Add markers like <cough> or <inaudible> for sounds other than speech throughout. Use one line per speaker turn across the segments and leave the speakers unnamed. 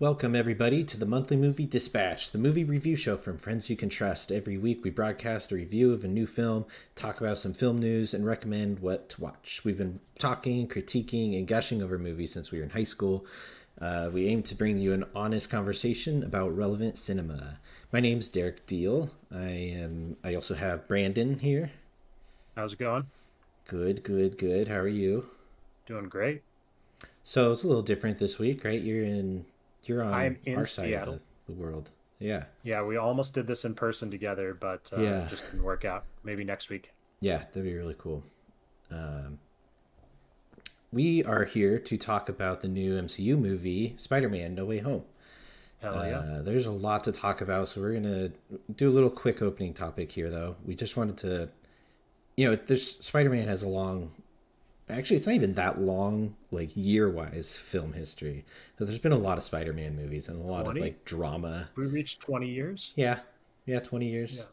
Welcome, everybody, to the monthly movie dispatch, the movie review show from Friends You Can Trust. Every week, we broadcast a review of a new film, talk about some film news, and recommend what to watch. We've been talking, critiquing, and gushing over movies since we were in high school. Uh, we aim to bring you an honest conversation about relevant cinema. My name's Derek Deal. I am. I also have Brandon here.
How's it going?
Good, good, good. How are you?
Doing great.
So it's a little different this week, right? You're in you're on
I'm in
our side
Seattle.
of the, the world. Yeah.
Yeah, we almost did this in person together, but uh,
Yeah.
just didn't work out. Maybe next week.
Yeah, that'd be really cool. Um, we are here to talk about the new MCU movie, Spider Man No Way Home.
Hell yeah.
Uh, there's a lot to talk about, so we're gonna do a little quick opening topic here, though. We just wanted to, you know, there's Spider Man has a long, actually, it's not even that long, like year wise film history. But there's been a lot of Spider Man movies and a lot
20?
of like drama.
we reached 20 years.
Yeah, yeah, twenty years,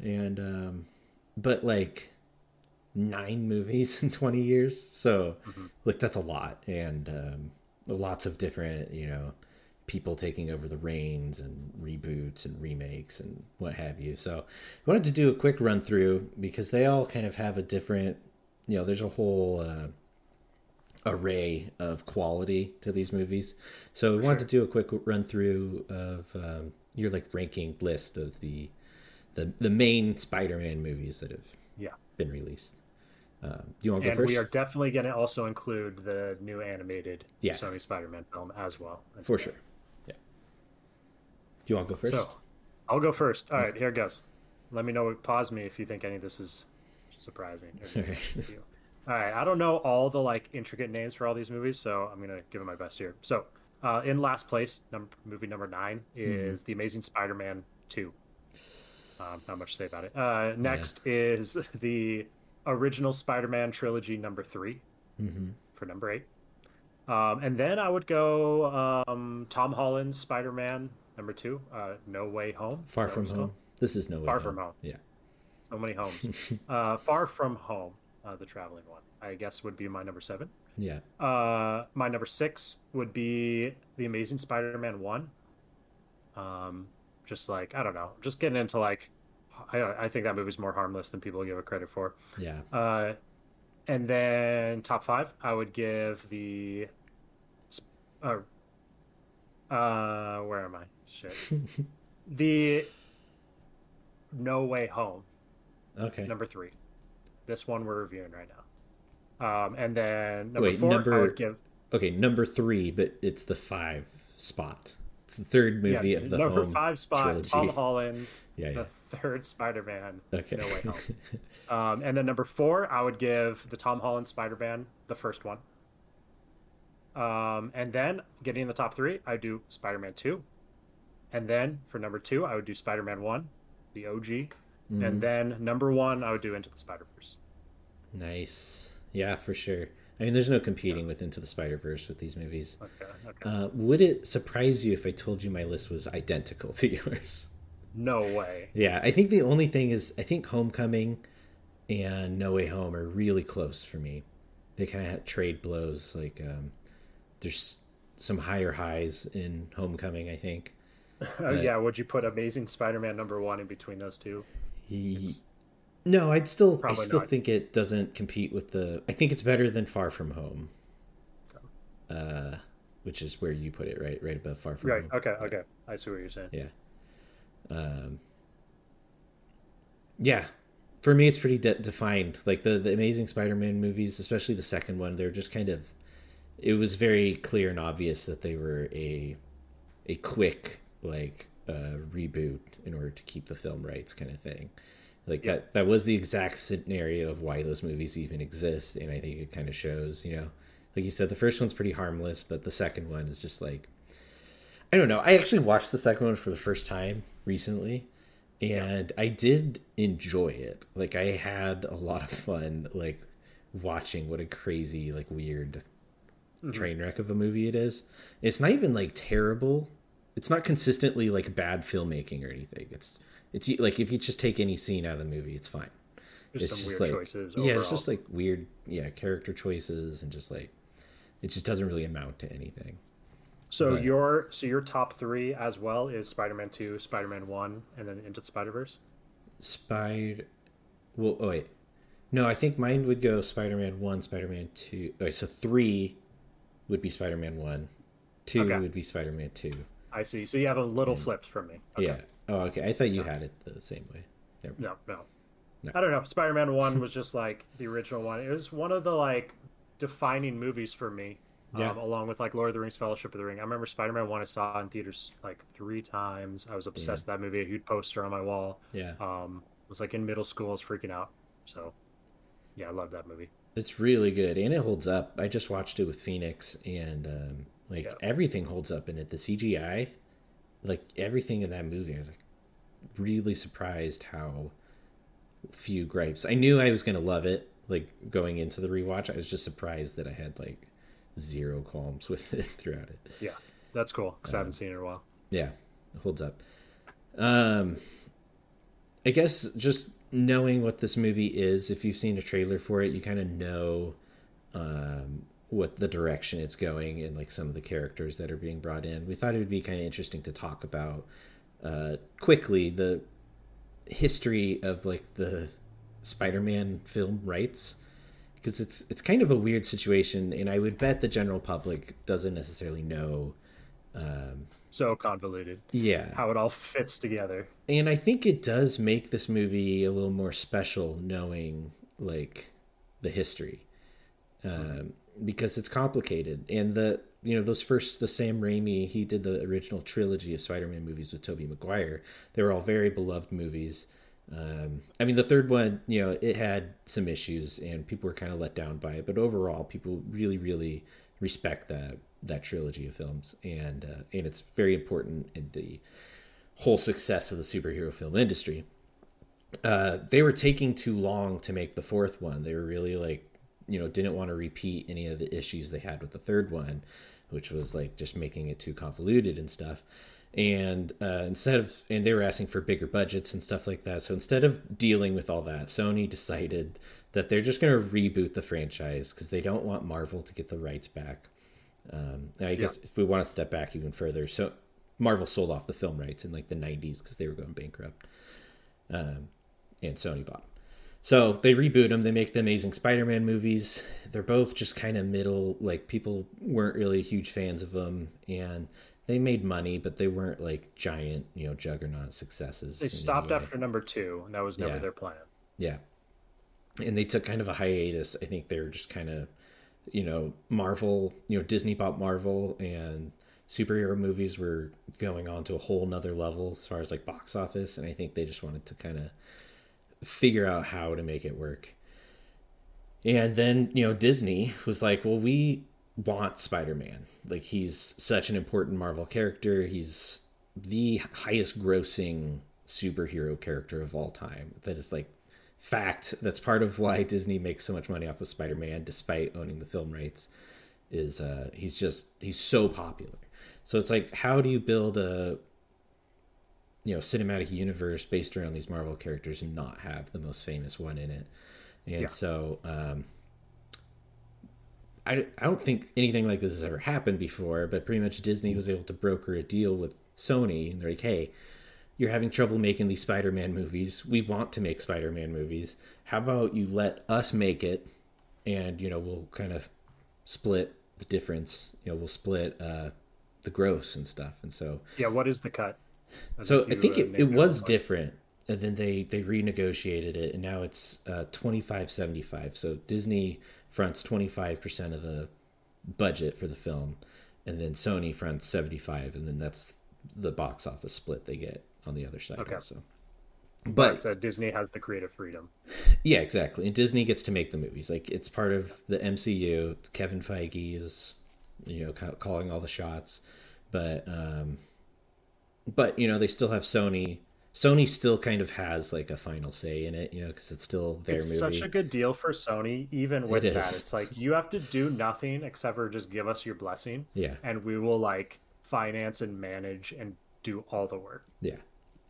and um, but like nine movies <laughs> in twenty years. So, like that's a lot, and um, lots of different, you know, people taking over the reins and reboots and remakes and what have you. So, I wanted to do a quick run through because they all kind of have a different, you know, there's a whole. Uh, array of quality to these movies. So we wanted to do a quick run through of um, your like ranking list of the the the main Spider-Man movies that have
Yeah.
been released. Um, you want to go
And
first?
we are definitely going to also include the new animated
Yeah.
Sony Spider Man film as well.
For sure. Yeah. Do you want to go first?
So I'll go first. All right, here it goes. Let me know, pause me if you think any of this is surprising. or
Okay.
to you. All right, I don't know all the like intricate names for all these movies, so I'm gonna give it my best here. So, uh, in last place, num- movie number nine is The Amazing Spider-Man Two. Um, not much to say about it. Uh, next is <laughs> the original Spider-Man trilogy number three
hmm
for number eight. Um, and then I would go um, Tom Holland's Spider-Man number two, uh, No Way Home.
Far from home. This is no way Home.
Far From Home.
Yeah.
So many homes. uh, Far From Home, uh, the traveling one, I guess would be my number seven.
Yeah.
Uh, my number six would be The Amazing Spider-Man one. Um, just like I don't know, just getting into like, I, I think that movie's more harmless than people give it credit for.
Yeah.
Uh, and then top five, I would give the, uh, uh, where am I? Shit. <laughs> the No Way Home,
Okay.
number three. This one we're reviewing right now. Um, and then number
Wait,
four, I
number-
would give
Okay, number three, but it's the five spot. It's the third movie
yeah,
of the
number
home
five spot.
trilogy.
Tom <laughs> Holland's
Yeah, yeah.
the third Spider-Man.
Okay.
No Way Home. <laughs> Um, and then number four, I would give the Tom Holland Spider Man, the first one. Um, and then getting in the top three, I do Spider Man 2. And then for number two, I would do Spider Man 1, the OG.
Mhm.
And then number one, I would do Into the Spider Verse.
Nice. Yeah, for sure. I mean, there's no competing with Into the Spider Verse with these movies.
Okay. okay.
Uh, would it surprise you if I told you my list was identical to <laughs> yours?
no way.
Yeah, I think the only thing is I think Homecoming and No Way Home are really close for me. They kind of trade blows. Like, um, there's some higher highs in Homecoming. I think. <laughs>
Uh, yeah, would you put Amazing Spider Man number one in between those two?
He, no, I'd still, I still
not.
think it doesn't compete with the. I think it's better than Far From Home. Uh, which is where you put it, right? Right above Far From
Right.
Home.
Okay. Okay. I see what you're saying.
Yeah. Um, yeah. For me, it's pretty de- defined. Like the, the Amazing Spider Man movies, especially the second one, they're just kind of. It was very clear and obvious that they were a a quick like uh, reboot in order to keep the film rights kind of thing. Like
Yeah.
that that was the exact scenario of why those movies even exist, and I think it kind of shows. You know, like you said, the first one's pretty harmless, but the second one is just like I don't know. I actually watched the second one for the first time recently, and I did enjoy it. Like I had a lot of fun, like watching what a crazy, like weird mm-hmm. train wreck of a movie it is. It's not even like terrible. It's not consistently like bad filmmaking or anything. It's it's like if you just take any scene out of the movie, it's fine. It's just
weird
like
choices.
yeah, it's just like weird, yeah, character choices and just like it just doesn't really amount to anything.
So but... your so your top three as well is Spider-Man Two, Spider-Man One, and then Into the Spider-Verse.
Spider. Well, oh wait, no, I think mine would go Spider-Man One, Spider-Man Two. Okay, so three would be Spider-Man One, two okay. would be Spider-Man Two.
I see. So you have a little and, flips from me.
Okay. Yeah. Oh, okay. I thought you had it the same way.
No, no, no. I don't know. Spider-Man One <laughs> was just like the original one. It was one of the like defining movies for me. Yeah. Um, along with like Lord of the Rings, Fellowship of the Ring. I remember Spider-Man One. I saw in theaters like three times. I was obsessed yeah. with that movie. A huge poster on my wall.
Yeah.
Um, was like in middle school. I was freaking out. So, yeah, I love that movie.
It's really good, and it holds up. I just watched it with Phoenix, and um, like yeah. everything holds up in it. The CGI, like everything in that movie, I was like really surprised how few gripes. I knew I was gonna love it. Like going into the rewatch, I was just surprised that I had like zero qualms <laughs> with it throughout it.
Yeah, that's cool because um, I haven't um, seen it in a while.
Yeah, it holds up. Um, I guess just knowing what this movie is, if you've seen a trailer for it, you kind of know um, what the direction it's going and like some of the characters that are being brought in. We thought it would be kind of interesting to talk about uh, quickly the history of like the Spider-Man film rights because it's it's kind of a weird situation, and I would bet the general public doesn't necessarily know. Um,
so convoluted.
Yeah,
how it all fits together.
And I think it does make this movie a little more special, knowing like the history, um, because it's complicated, and the you know those first the Sam Raimi he did the original trilogy of Spider-Man movies with Tobey Maguire. They were all very beloved movies. Um, I mean, the third one, you know, it had some issues and people were kind of let down by it, but overall, people really, really respect that that trilogy of films, and uh, and it's very important in the whole success of the superhero film industry. Uh, they were taking too long to make the fourth one. They were really like, you know, didn't want to repeat any of the issues they had with the third one which was like just making it too convoluted and stuff. And uh, instead of, and they were asking for bigger budgets and stuff like that. So instead of dealing with all that, Sony decided that they're just going to reboot the franchise because they don't want Marvel to get the rights back. Um, I guess yeah. if we want to step back even further, so Marvel sold off the film rights in like the 90s because they were going bankrupt. Um, and Sony bought them. So they reboot them. They make the Amazing Spider-Man movies. They're both just kind of middle. Like people weren't really huge fans of them, and they made money, but they weren't like giant, you know, juggernaut successes.
They stopped after number two, and that was never
yeah.
their plan.
Yeah, and they took kind of a hiatus. I think they were just kind of, you know, Marvel. You know, Disney bought Marvel, and superhero movies were going on to a whole nother level as far as like box office, and I think they just wanted to kind of figure out how to make it work. And then, you know, Disney was like, well, we want Spider Man. Like, he's such an important Marvel character. He's the highest grossing superhero character of all time. That is like fact. That's part of why Disney makes so much money off of Spider Man, despite owning the film rights. Is uh, he's just he's so popular. So it's like, how do you build a you know cinematic universe based around these Marvel characters and not have the most famous one in it. And yeah. so um, I, I don't think anything like this has ever happened before, but pretty much Disney was able to broker a deal with Sony and they're like, hey, you're having trouble making these Spider-Man movies. We want to make Spider-Man movies. How about you let us make it and you know we'll kind of split the difference. You know, we'll split uh the gross and stuff. And so
Yeah, what is the cut?
So I think it, it was different, and then they they renegotiated it, and now it's uh, twenty five seventy five. So Disney fronts twenty five percent of the budget for the film, and then Sony fronts seventy five, and then that's the box office split they get on the other side okay. also.
But, but uh, Disney has the creative freedom.
Yeah, exactly. And Disney gets to make the movies. Like it's part of the MCU. Kevin Feige is, you know, calling all the shots. But um, but you know they still have Sony. Sony still kind of has like a final say in it, you know, because it's still their
it's
movie.
such a good deal for Sony, even with it that. It's like you have to do nothing except for just give us your blessing.
Yeah.
And we will like finance and manage and do all the work.
Yeah.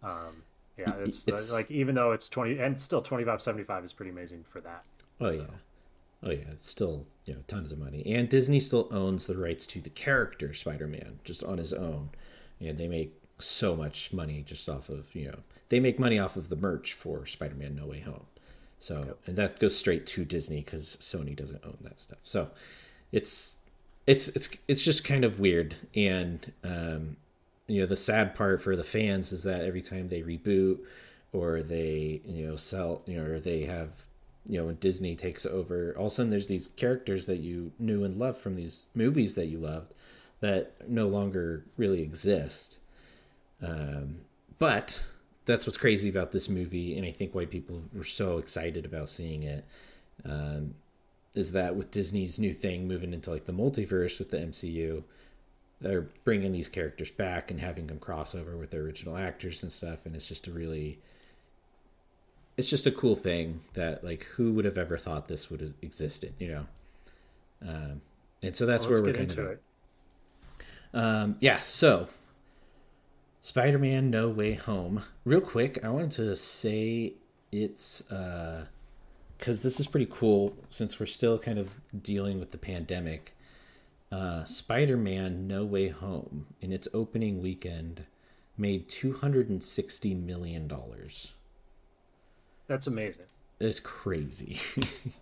Um, yeah, it's, it's... like even though it's twenty and still twenty five seventy five is pretty amazing for that.
Oh yeah. Oh yeah, it's still you know tons of money, and Disney still owns the rights to the character Spider-Man just on his own, and they make so much money just off of you know they make money off of the merch for Spider-Man No Way Home, so yep. and that goes straight to Disney because Sony doesn't own that stuff. So it's it's it's it's just kind of weird, and um, you know the sad part for the fans is that every time they reboot or they you know sell you know or they have you know when disney takes over all of a sudden there's these characters that you knew and loved from these movies that you loved that no longer really exist um, but that's what's crazy about this movie and i think why people were so excited about seeing it um, is that with disney's new thing moving into like the multiverse with the mcu they're bringing these characters back and having them cross over with their original actors and stuff and it's just a really it's just a cool thing that like who would have ever thought this would have existed, you know. Um, and so that's well, where we're kind of. It. Um, yeah, so Spider-Man: No Way Home. Real quick, I wanted to say it's uh, because this is pretty cool since we're still kind of dealing with the pandemic. Uh, Spider-Man: No Way Home in its opening weekend made two hundred and sixty million dollars.
That's amazing.
It's crazy.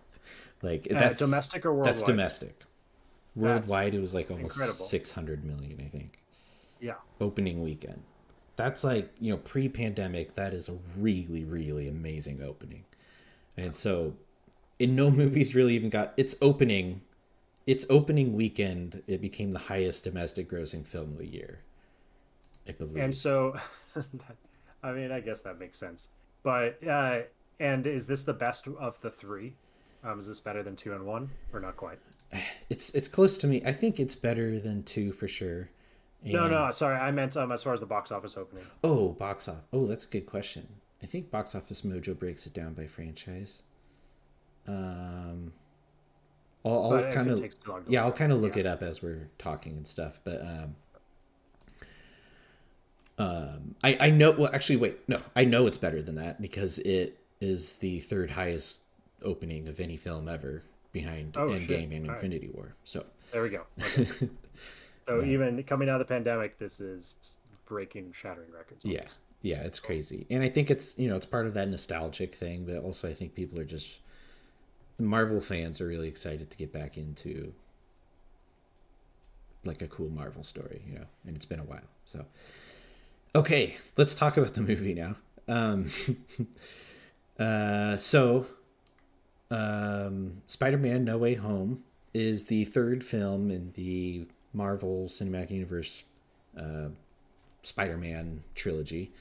<laughs> like
uh, that's domestic or worldwide.
That's domestic. Worldwide, that's it was like almost incredible. six hundred million, I think.
Yeah.
Opening weekend. That's like you know pre-pandemic. That is a really really amazing opening, and so, in no <laughs> movies really even got its opening. Its opening weekend, it became the highest domestic grossing film of the year.
I believe. And so, <laughs> I mean, I guess that makes sense. But uh, and is this the best of the three? Um, is this better than two and one, or not quite? <sighs>
It's it's close to me. I think it's better than two for sure.
And... No, no, sorry, I meant um, as far as the box office opening.
Oh, box office. Oh, that's a good question. I think Box Office Mojo breaks it down by franchise. Um, I'll, I'll kind of yeah, I'll kind of look yeah. it up as we're talking and stuff. But um, um, I I know. Well, actually, wait, no, I know it's better than that because it is the third highest opening of any film ever behind oh, Endgame shit. and All Infinity right. War. So
there we go. <laughs> Okay. So yeah. even coming out of the pandemic, this is breaking, shattering records.
Yeah, yeah, it's crazy, and I think it's you know it's part of that nostalgic thing, but also I think people are just Marvel fans are really excited to get back into like a cool Marvel story, you know, and it's been a while. So, okay, let's talk about the movie now. Um, <laughs> Uh, so, um, Spider-Man: No Way Home is the third film in the Marvel Cinematic Universe uh, Spider-Man trilogy.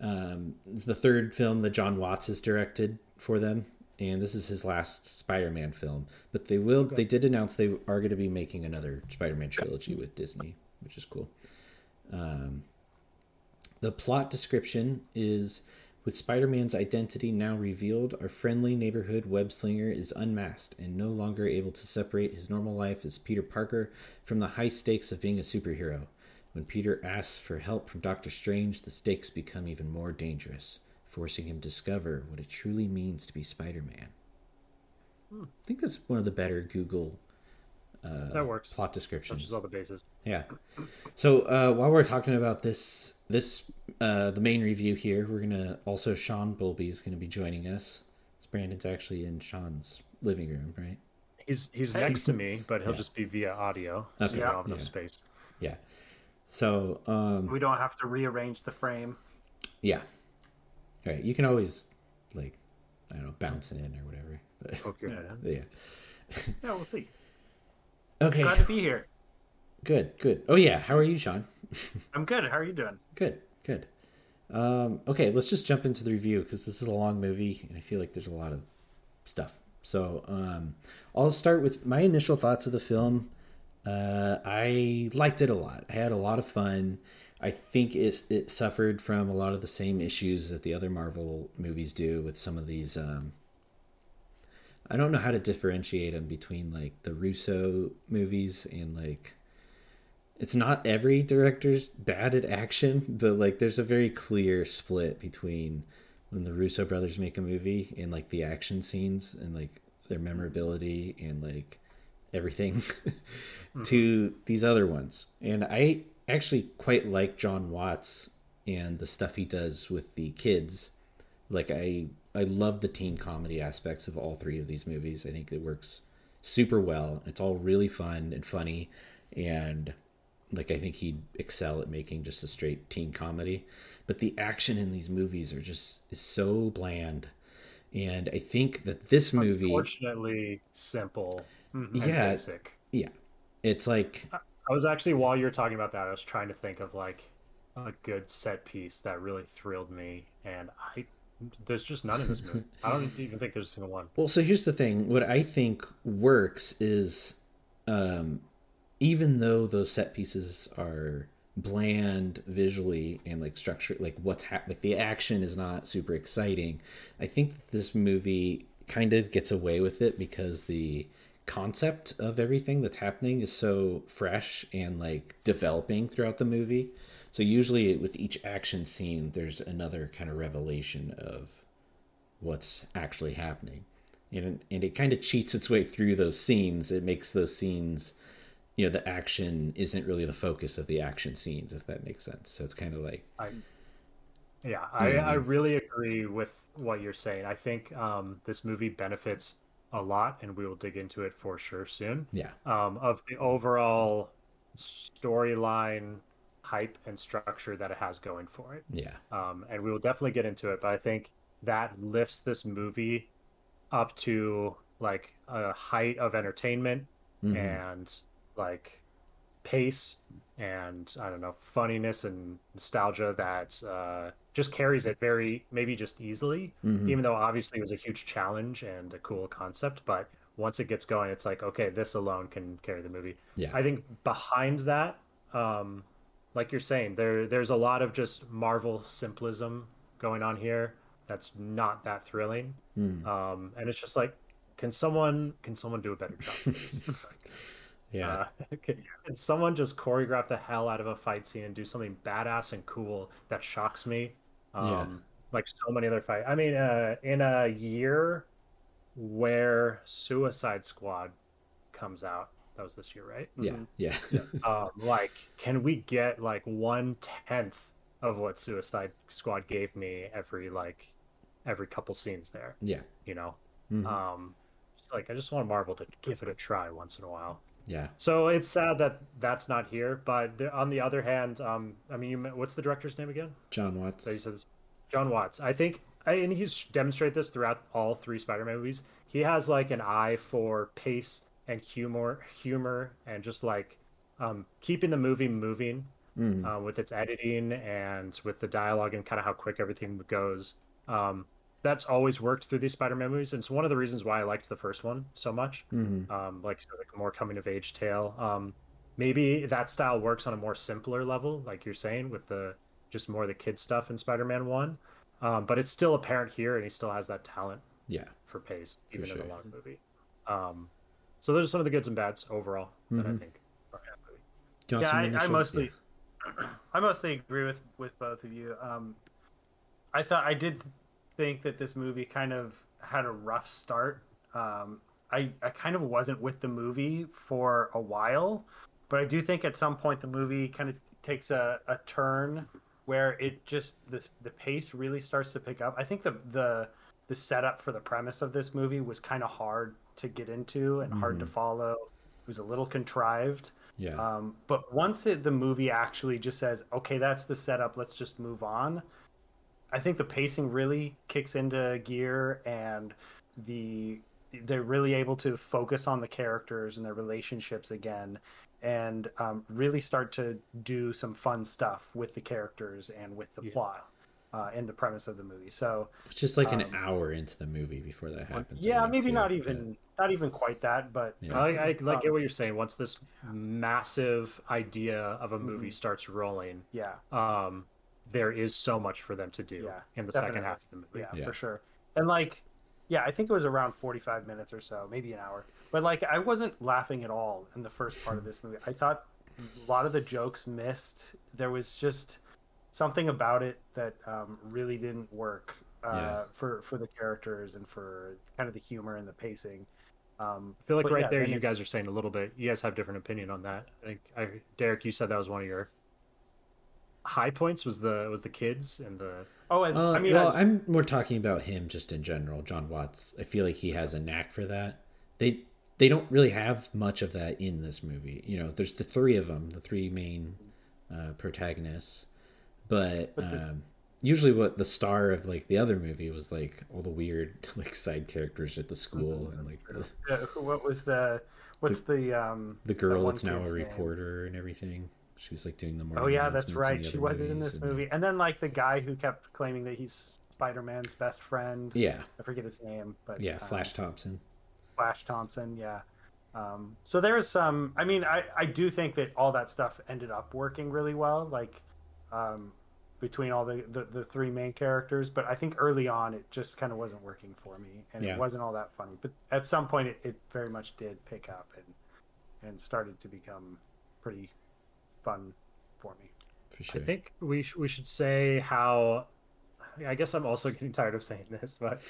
Um, it's the third film that Jon Watts has directed for them, and this is his last Spider-Man film. But they will okay. they did announce they are going to be making another Spider-Man trilogy with Disney, which is cool. Um, the plot description is with Spider Man's identity now revealed, our friendly neighborhood web slinger is unmasked and no longer able to separate his normal life as Peter Parker from the high stakes of being a superhero. When Peter asks for help from Doctor Strange, the stakes become even more dangerous, forcing him to discover what it truly means to be Spider Man. Hmm. I think that's one of the better Google uh,
that works.
plot descriptions.
Touches all the bases.
Yeah. So uh, while we're talking about this, this uh, the main review here, we're gonna also Sean Bulby is gonna be joining us. Brandon's actually in Sean's living room, right?
He's he's next to me, but he'll yeah. just be via audio. So you don't have enough
yeah.
space.
Yeah. So um,
we don't have to rearrange the frame.
Yeah. All right. You can always like I don't know bounce in or whatever. But,
okay. <laughs>
yeah.
yeah, we'll see.
Okay.
Glad to be here.
Good, good. Oh yeah, how are you, Sean? <laughs>
I'm good. How are you doing?
Good, good. Um, okay, let's just jump into the review because this is a long movie and I feel like there's a lot of stuff. So um, I'll start with my initial thoughts of the film. Uh, I liked it a lot. I had a lot of fun. I think it it suffered from a lot of the same issues that the other Marvel movies do with some of these um, I don't know how to differentiate them between like the Russo movies and like it's not every director's bad at action, but like there's a very clear split between when the Russo brothers make a movie and like the action scenes and like their memorability and like everything <laughs> mm-hmm. to these other ones. And I actually quite like Jon Watts and the stuff he does with the kids. Like I I love the teen comedy aspects of all three of these movies. I think it works super well. It's all really fun and funny and like I think he'd excel at making just a straight teen comedy. But the action in these movies are just is so bland. And I think that this movie
unfortunately simple.
Yeah. Basic. Yeah. It's like
I was actually while you were talking about that, I was trying to think of like a good set piece that really thrilled me and I there's just none in this movie. <laughs> I don't even think there's a single one.
Well, so here's the thing. What I think works is um even though those set pieces are bland visually and like structure like what's ha- like the action is not super exciting i think this movie kind of gets away with it because the concept of everything that's happening is so fresh and like developing throughout the movie. So usually with each action scene there's another kind of revelation of what's actually happening. And and it kind of cheats its way through those scenes. It makes those scenes you know the action isn't really the focus of the action scenes if that makes sense. So it's kind of like
I, yeah I, I really agree with what you're saying. I think um, this movie benefits a lot and we will dig into it for sure soon.
Yeah.
Um, of the overall storyline hype and structure that it has going for it.
Yeah.
Um, and we will definitely get into it but i think that lifts this movie up to like a height of entertainment mm-hmm. and like pace and I don't know funniness and nostalgia that uh, just carries it very maybe just easily. Mm-hmm. Even though obviously it was a huge challenge and a cool concept, but once it gets going, it's like okay, this alone can carry the movie.
Yeah,
I think behind that, um, like you're saying, there there's a lot of just Marvel simplism going on here that's not that thrilling. Mm. Um, and it's just like, can someone can someone do a better job? <laughs> Please?
Yeah.
Uh, <laughs> can someone just choreograph the hell out of a fight scene and do something badass and cool that shocks me? Um, yeah. Like so many other fight. I mean, uh, in a year where Suicide Squad comes out, that was this year, right?
Yeah. Mm-hmm. Yeah.
yeah. <laughs> Um, like, can we get like one tenth of what Suicide Squad gave me every like every couple scenes there?
Yeah.
You know. Mm-hmm. Um, like I just want Marvel to give it a try once in a while.
Yeah.
So it's sad that that's not here. But the, on the other hand, um, I mean, you, what's the director's name again?
Jon Watts.
So he says Jon Watts. I think, and he's demonstrated this throughout all three Spider-Man movies. He has like an eye for pace and humor, humor, and just like um, keeping the movie moving mm. uh, with its editing and with the dialogue and kind of how quick everything goes. Um, that's always worked through these Spider-Man movies, and it's one of the reasons why I liked the first one so much. Mm-hmm. Um, like, like more coming of age tale. Um, maybe that style works on a more simpler level, like you're saying, with the just more the kid stuff in Spider-Man One. Um, but it's still apparent here, and he still has that talent.
Yeah,
for pace, even sure. in a long movie. Um, so those are some of the goods and bads overall mm-hmm. that I mm-hmm. think.
Yeah, I, I, mostly, yeah. <clears throat> I mostly agree with with both of you. Um, I thought I did think that this movie kind of had a rough start. Um, I I kind of wasn't with the movie for a while, but I do think at some point the movie kind of takes a, a turn where it just the the pace really starts to pick up. I think the the the setup for the premise of this movie was kind of hard to get into and mm. hard to mm-hmm. follow. It was a little contrived.
Yeah.
Um, but once it, the movie actually just says, "Okay, that's the setup. Let's just move on," I think the pacing really kicks into gear and the they're really able to focus on the characters and their relationships again and um, really start to do some fun stuff with the characters and with the yeah. plot uh, and the premise of the movie. So
it's just like um, an hour into the movie before that happens.
Yeah, maybe too, not even but... not even quite that, but
yeah. I, I, like um, get what you're saying. Once this massive idea of a movie mm-hmm. starts rolling,
yeah,
um, there is so much for them to do yeah, in the definitely. second half of the movie.
Yeah, yeah, for sure. And like, yeah, I think it was around 45 minutes or so, maybe an hour. But like, I wasn't laughing at all in the first part of this movie. I thought a lot of the jokes missed. There was just something about it that um, really didn't work uh, yeah. for for the characters and for kind of the humor and the pacing.
Um, I feel like right yeah, there, you it, guys are saying a little bit. You guys have different opinion on that. I think I, Derek, you said that was one of your high points. Was the was the kids and the
oh, and, uh, I mean, well. I'm more talking about him just in general. Jon Watts. I feel like he has a knack for that. They they don't really have much of that in this movie. You know, there's the three of them, the three main uh, protagonists, but um, usually what the star of like the other movie was like all the weird <laughs> like side characters at the school mm-hmm. and like the,
yeah, what was the what's the, the um
the girl that's now a reporter name? and everything she was like doing the
morning oh yeah that's right. she wasn't in this movie. And then like the guy who kept claiming that he's spider-man's best friend.
Yeah.
I forget his name but
yeah um, flash thompson.
Flash thompson yeah. Um, so there is some i mean I, I do think that all that stuff ended up working really well like um, between all the, the, the, three main characters, but I think early on it just kind of wasn't working for me and yeah. it wasn't all that funny. But at some point it, it very much did pick up and and started to become pretty fun for me.
For sure. I think we sh- we should say how I guess I'm also <laughs> getting tired of saying this, but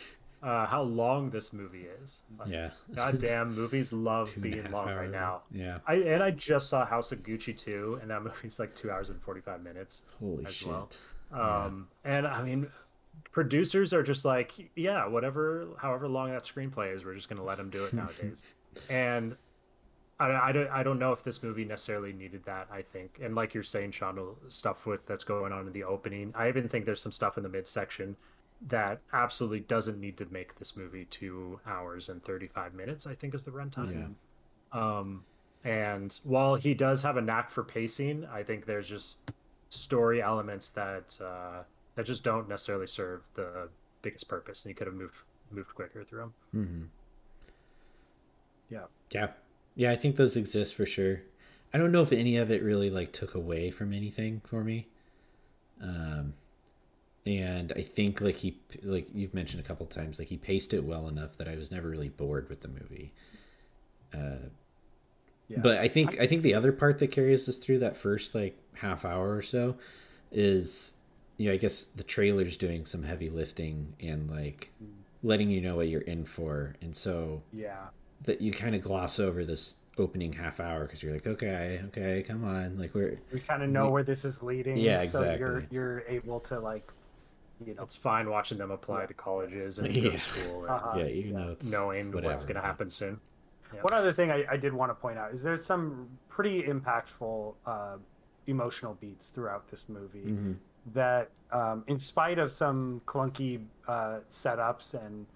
uh, how long this movie is.
Like, yeah.
Goddamn, <laughs> movies love being long right now.
Yeah.
I and I just saw House of Gucci too, and that <laughs> movie's like two hours and forty five minutes.
Holy shit. Well.
Um, yeah. and I mean, producers are just like, yeah, whatever, however long that screenplay is, we're just gonna let them do it nowadays. and I, I, don't, I don't know if this movie necessarily needed that. I think, and like you're saying, Sean, stuff with that's going on in the opening. I even think there's some stuff in the midsection that absolutely doesn't need to make this movie two hours and 35 minutes i think is the runtime yeah. um, and while he does have a knack for pacing i think there's just story elements that uh, that just don't necessarily serve the biggest purpose and he could have moved moved quicker through them
mm-hmm.
yeah
yeah yeah i think those exist for sure i don't know if any of it really like took away from anything for me um and I think like he like you've mentioned a couple times like he paced it well enough that I was never really bored with the movie. Uh, yeah. But I think I think the other part that carries us through that first like half hour or so is you know I guess the trailer's doing some heavy lifting and like mm. letting you know what you're in for, and so
yeah
that you kind of gloss over this opening half hour because you're like okay okay come on like we're
we kind of know we, where this is leading
yeah exactly
so you're you're able to like
you know, it's fine watching them apply yeah. to colleges and yeah. go to school. And, <laughs>
uh-huh. Yeah, even though
it's knowing whatever, what's going to happen soon.
Yeah. One other thing I, I, did want to point out is there's some pretty impactful uh, emotional beats throughout this movie mm-hmm. that, um, in spite of some clunky uh, setups and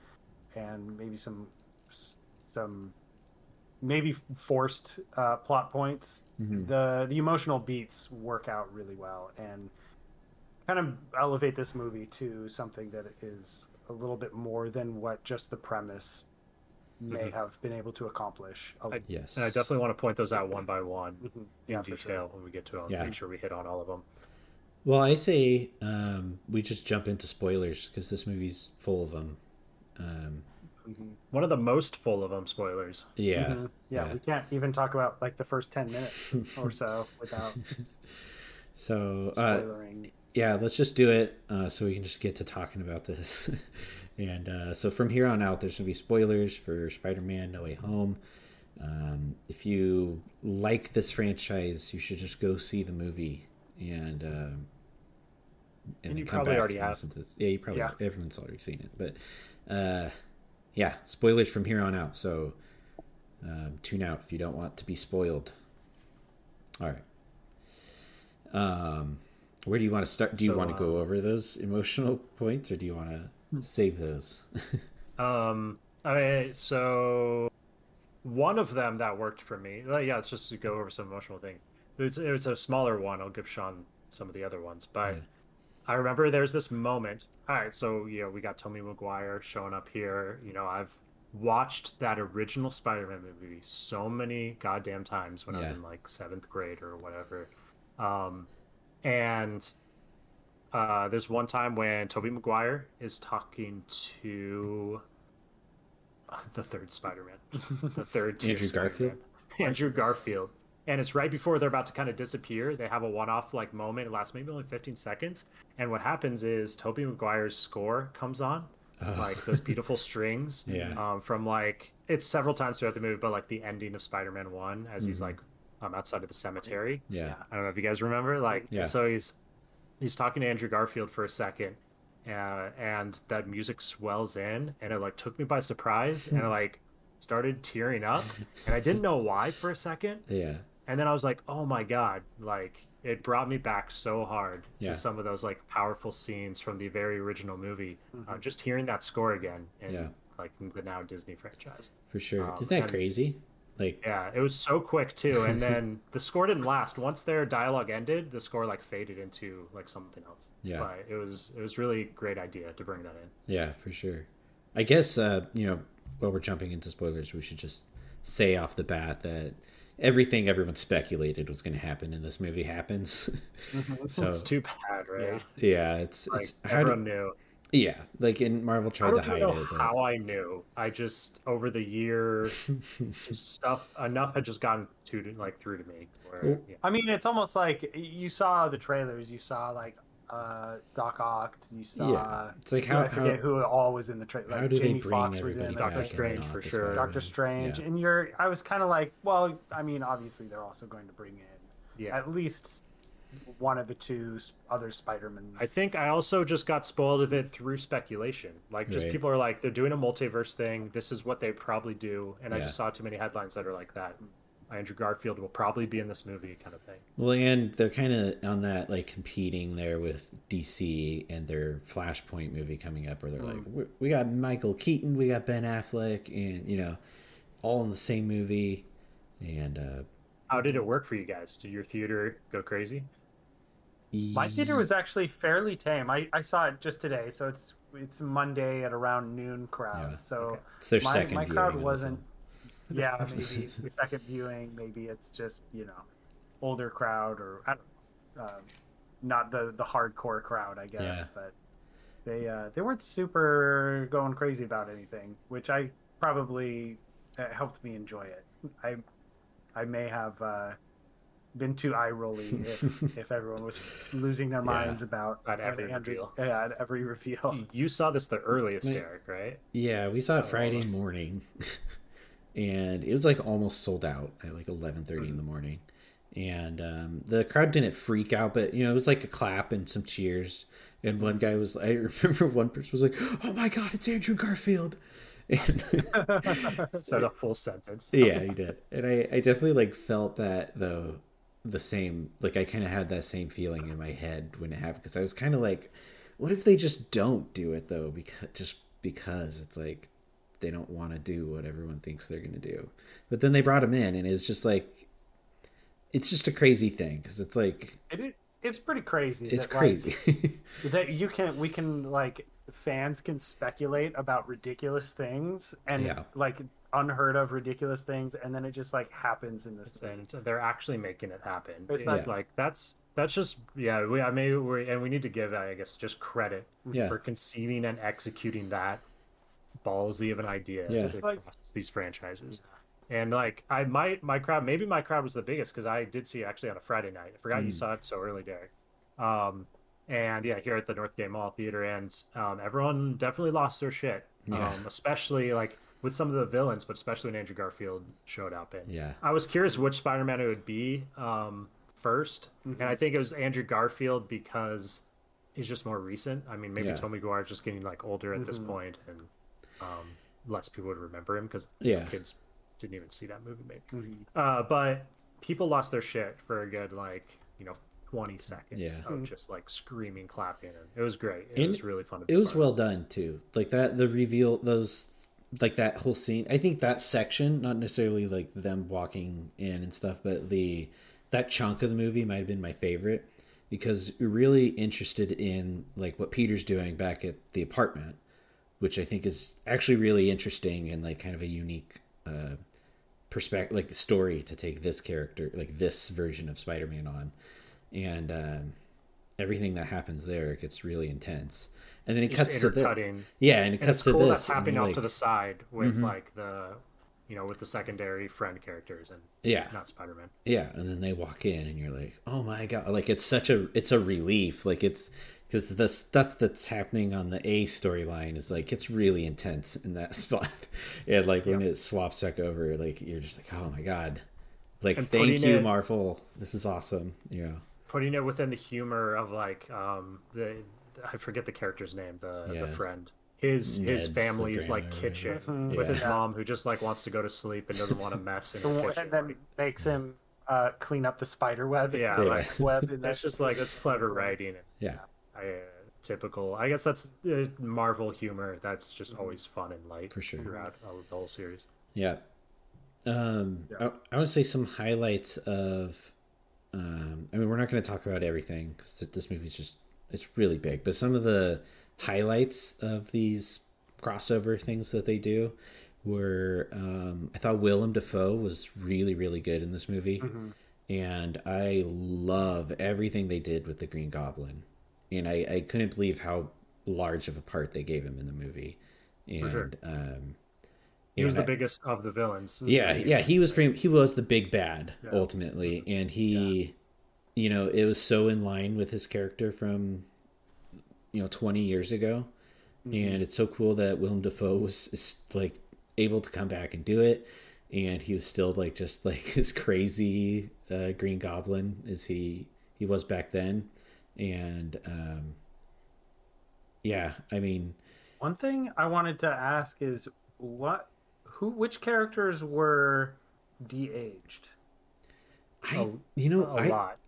and maybe some some maybe forced uh, plot points, mm-hmm. the the emotional beats work out really well and kind of elevate this movie to something that is a little bit more than what just the premise may mm-hmm. have been able to accomplish.
I, yes, and I definitely want to point those out one by one mm-hmm. in detail sure. when we get to them. Yeah. Make sure we hit on all of them.
Well, I say um, we just jump into spoilers because this movie's full of them. Um,
mm-hmm. One of the most full of them spoilers.
Yeah.
Mm-hmm. yeah, yeah. We can't even talk about like the first ten minutes or so <laughs> without.
So, uh, yeah, let's just do it uh, so we can just get to talking about this. <laughs> and uh, so from here on out, there's going to be spoilers for Spider Man No Way Home. Um, if you like this franchise, you should just go see the movie and. Uh,
and, and you probably already have.
This. Yeah, you probably yeah. everyone's already seen it, but uh, yeah, spoilers from here on out. So um, tune out if you don't want to be spoiled. All right. Um, where do you want to start? Do you so, want to go uh, over those emotional points, or do you want to hmm. save those? <laughs>
um. Okay. So one of them that worked for me. Yeah, it's just to go over some emotional things. It's it was a smaller one. I'll give Sean some of the other ones, but. Yeah. I remember there's this moment. All right, so you know we got Tobey Maguire showing up here. You know I've watched that original Spider-Man movie so many goddamn times when yeah. I was in like seventh grade or whatever. Um, and uh, there's one time when Tobey Maguire is talking to the third Spider-Man, <laughs> the third
Andrew Spider-Man. Garfield.
Andrew Garfield, and it's right before they're about to kind of disappear. They have a one-off like moment. It lasts maybe only 15 seconds, and what happens is Tobey Maguire's score comes on, like those beautiful strings <laughs>
yeah.
um, from like it's several times throughout the movie, but like the ending of Spider-Man One, as mm-hmm. he's like um, outside of the cemetery.
Yeah.
I don't know if you guys remember. Like, yeah. so he's he's talking to Andrew Garfield for a second, uh, and that music swells in, and it like took me by surprise, and I <laughs> like started tearing up, and I didn't know why for a second.
Yeah.
And then I was like, oh my god, like it brought me back so hard yeah. to some of those like powerful scenes from the very original movie. Uh, mm-hmm. Uh, just hearing that score again, and yeah. like the now Disney franchise.
For sure, um, isn't that and, crazy? Like
yeah, it was so quick too, and <laughs> then the score didn't last. Once their dialogue ended, the score like faded into like something else.
Yeah,
but it was it was really great idea to bring that in.
Yeah, for sure. I guess uh, you know while we're jumping into spoilers, we should just say off the bat that everything everyone speculated was going to happen in this movie happens.
Mm-hmm. <laughs> so it's too bad, right?
Yeah, it's
like,
it's
everyone knew.
Yeah, like in Marvel tried to hide
know
it.
But... How I knew? I just over the year <laughs> stuff enough had just gotten to like through to me. Where,
yeah. I mean, it's almost like you saw the trailers. You saw like uh, Doc Ock. You saw. Yeah.
It's like how
I forget
how,
who all was in the trailer. Like
how do
Jamie
they
Foxx was in
Doctor Strange for sure.
Doctor Strange, yeah. and you're. I was kind of like, well, I mean, obviously they're also going to bring in yeah. at least one of the two other Spider-Mans.
I think I also just got spoiled of it through speculation. Like, just right. people are like, they're doing a multiverse thing. This is what they probably do. And yeah. I just saw too many headlines that are like that. Andrew Garfield will probably be in this movie, kind of thing.
Well, and they're kind of on that, like, competing there with DC and their Flashpoint movie coming up, where they're mm. like, we got Michael Keaton, we got Ben Affleck, and, you know, all in the same movie. And, uh,
how did it work for you guys? Did your theater go crazy?
My theater was actually fairly tame. I, I saw it just today, so it's it's Monday at around noon crowd. Yeah. So okay.
it's their my, second.
My crowd wasn't. Yeah, <laughs> maybe the second viewing. Maybe it's just you know, older crowd or I don't, um, not the the hardcore crowd, I guess. Yeah. But they uh, they weren't super going crazy about anything, which I probably uh, helped me enjoy it. I I may have. Uh, been too eye rolly <laughs> if, if everyone was losing their minds yeah, about
at every reveal.
Yeah, at every reveal.
You saw this the earliest, Derek, right?
Yeah, we saw it oh, Friday morning, <laughs> and it was like almost sold out at like eleven thirty mm-hmm. in the morning. And um, the crowd didn't freak out, but you know it was like a clap and some cheers. And one guy was, I <laughs> remember one person was like, "Oh my god, it's Andrew Garfield."
And <laughs> said a full sentence. <laughs>
yeah, he did, and I, I definitely like felt that though the same like i kind of had that same feeling in my head when it happened because i was kind of like what if they just don't do it though because just because it's like they don't want to do what everyone thinks they're going to do but then they brought him in and it's just like it's just a crazy thing because it's like
it, it's pretty crazy
it's that, crazy
like, <laughs> that you can we can like fans can speculate about ridiculous things and yeah. like unheard of ridiculous things and then it just like happens in this
and they're actually making it happen it's yeah. like that's that's just yeah we i mean we and we need to give i guess just credit
yeah.
for conceiving and executing that ballsy of an idea
yeah.
like, these franchises and like i my my crowd maybe my crowd was the biggest because i did see it actually on a friday night i forgot mm. you saw it so early derek um and yeah here at the northgate mall theater and um everyone definitely lost their shit yeah. um especially like with some of the villains, but especially when Andrew Garfield showed up. And
yeah,
I was curious which Spider-Man it would be um, 1st mm-hmm. and I think it was Andrew Garfield because he's just more recent. I mean, maybe yeah. Tobey Maguire is just getting like older at mm-hmm. this point, and um, less people would remember him because
yeah.
kids didn't even see that movie. Maybe, mm-hmm. uh, but people lost their shit for a good like you know 20 seconds yeah. of mm-hmm. just like screaming clapping and it was great it and was really fun
it was well done too like that the reveal those like that whole scene. I think that section, not necessarily like them walking in and stuff, but the that chunk of the movie might have been my favorite because you're really interested in like what Peter's doing back at the apartment, which I think is actually really interesting and like kind of a unique uh, perspective, like the story to take this character, like this version of Spider-Man on, and um, everything that happens there gets really intense and then it cuts to this. Yeah, and it cuts
and
to
cool
this.
That's happening off like... to the side with mm-hmm. like the you know, with the secondary friend characters and
yeah,
not Spider Man.
Yeah, and then they walk in, and you're like, oh my god! Like it's such a it's a relief. Like it's because the stuff that's happening on the A storyline is like it's really intense in that <laughs> spot, and like when it swaps back over, like you're just like, oh my god! Like and thank you, it, Marvel. This is awesome. Yeah,
putting it within the humor of like um the I forget the character's name, the yeah. the friend his Ned's his family's like kitchen mm-hmm. with yeah. his mom who just like wants to go to sleep and doesn't want to mess in the kitchen.
and then makes him uh, clean up the spider web.
Yeah, yeah. like <laughs> web. And that's just like that's clever writing.
yeah,
I, uh, typical. I guess that's uh, Marvel humor. That's just mm-hmm. always fun and light
for sure
throughout the whole series.
Yeah. Um, yeah. I, I would say some highlights of. Um, I mean, we're not going to talk about everything because this movie's just it's really big, but some of the highlights of these crossover things that they do were um, I thought Willem Dafoe was really really good in this movie, mm-hmm. and I love everything they did with the Green Goblin, and I, I couldn't believe how large of a part they gave him in the movie, and sure. um,
he was the I, biggest of the villains.
Yeah, yeah, he was pretty, he was the big bad yeah. ultimately, and he, yeah. you know, it was so in line with his character from you know 20 years ago mm-hmm. and it's so cool that Willem Dafoe was is, like able to come back and do it and he was still like just like <laughs> his crazy uh, Green Goblin as he he was back then and um yeah I mean
one thing I wanted to ask is what who which characters were de-aged
I, oh, you know, a I, lot.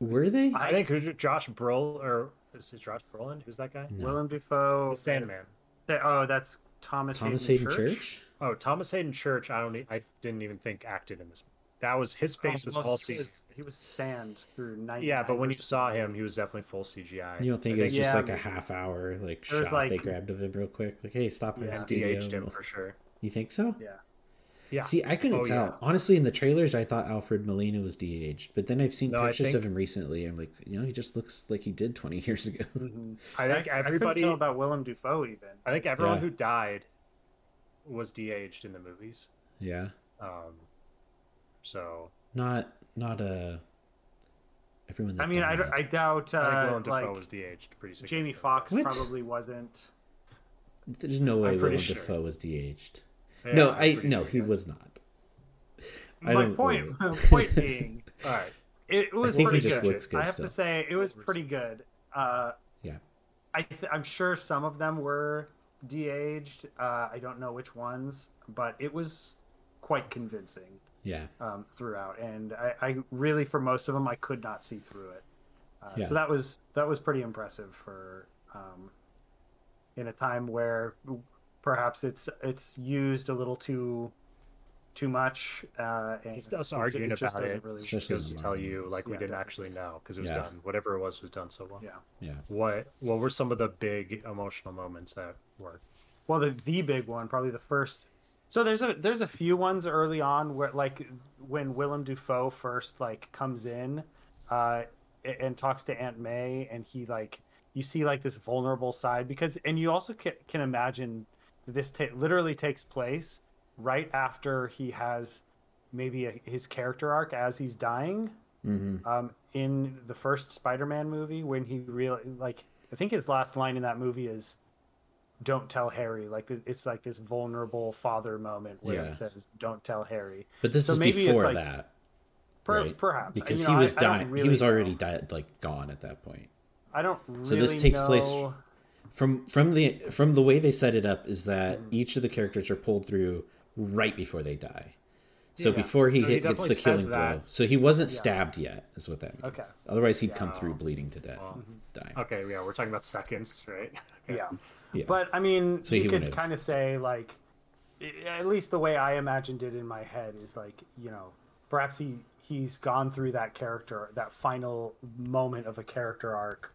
Were they?
I think Josh Brolin or is, is Josh Brolin? Who's that guy?
No. Willem Dafoe.
Sandman.
Oh, that's Thomas.
Thomas Haden, Hayden Church? Church?
Oh, Thomas Haden Church. I don't. I didn't even think acted in this. That was his oh, face oh, was well, all
CGI. Was, he was sand through night.
Yeah, but when you saw him, he was definitely full CGI.
You don't think it was just like a half hour like shot like, they grabbed of him real quick? Like, hey, stop
yeah, studio. De-aged him for sure.
You think so?
Yeah.
Yeah. See, I couldn't oh, tell. Yeah. Honestly, in the trailers, I thought Alfred Molina was de-aged, but then I've seen no, pictures think... of him recently. I'm like, you know, he just looks like he did 20 <laughs> years ago.
Mm-hmm. I think everybody
I know about Willem Dafoe even.
I think everyone yeah. who died was de-aged in the movies.
Yeah.
Um. So.
Not not a. Everyone.
I mean, I, I doubt. Uh, I think Willem
Dafoe like, was de-aged pretty.
Jamie Foxx probably wasn't.
There's no way Willem sure. Dafoe was de-aged. Yeah, no, I no, he was not.
I my point, <laughs> point <laughs> being, all right, it was pretty good. good. I have still. to say, it was pretty good. Uh,
yeah,
I th- I'm sure some of them were de-aged. Uh, I don't know which ones, but it was quite convincing.
Yeah,
um, throughout, and I, I, really, for most of them, I could not see through it. Uh, yeah. So that was that was pretty impressive for um, in a time where perhaps it's it's used a little too too much. Uh, and
He's us arguing it about it. Really just goes to tell you, like we didn't actually know because it was yeah. done. Whatever it was was done so well.
Yeah,
yeah.
What what were some of the big emotional moments that worked?
Well, the the big one, probably the first. So there's a there's a few ones early on where like when Willem Dafoe first like comes in, uh, and talks to Aunt May, and he like you see like this vulnerable side because and you also can, can imagine this ta- literally takes place right after he has maybe a, his character arc as he's dying.
Mm-hmm.
Um, in the first Spider-Man movie, when he really like, I think his last line in that movie is, "Don't tell Harry." Like it's like this vulnerable father moment where yes. he says, "Don't tell Harry."
But this so is before like, that,
per, right? Perhaps
because you know, he was dying. Really he was already died, like gone at that point.
I don't. Really so this takes know... place
from from the from the way they set it up is that mm. each of the characters are pulled through right before they die. So yeah. before he, hit, he gets the killing blow, so he wasn't yeah. stabbed yet, is what that means. Okay. Otherwise, he'd yeah. come through bleeding to death, well, die.
Okay, yeah, we're talking about seconds, right? <laughs>
yeah. yeah. But I mean, so you could kind of say like, at least the way I imagined it in my head is like, you know, perhaps he he's gone through that character, that final moment of a character arc,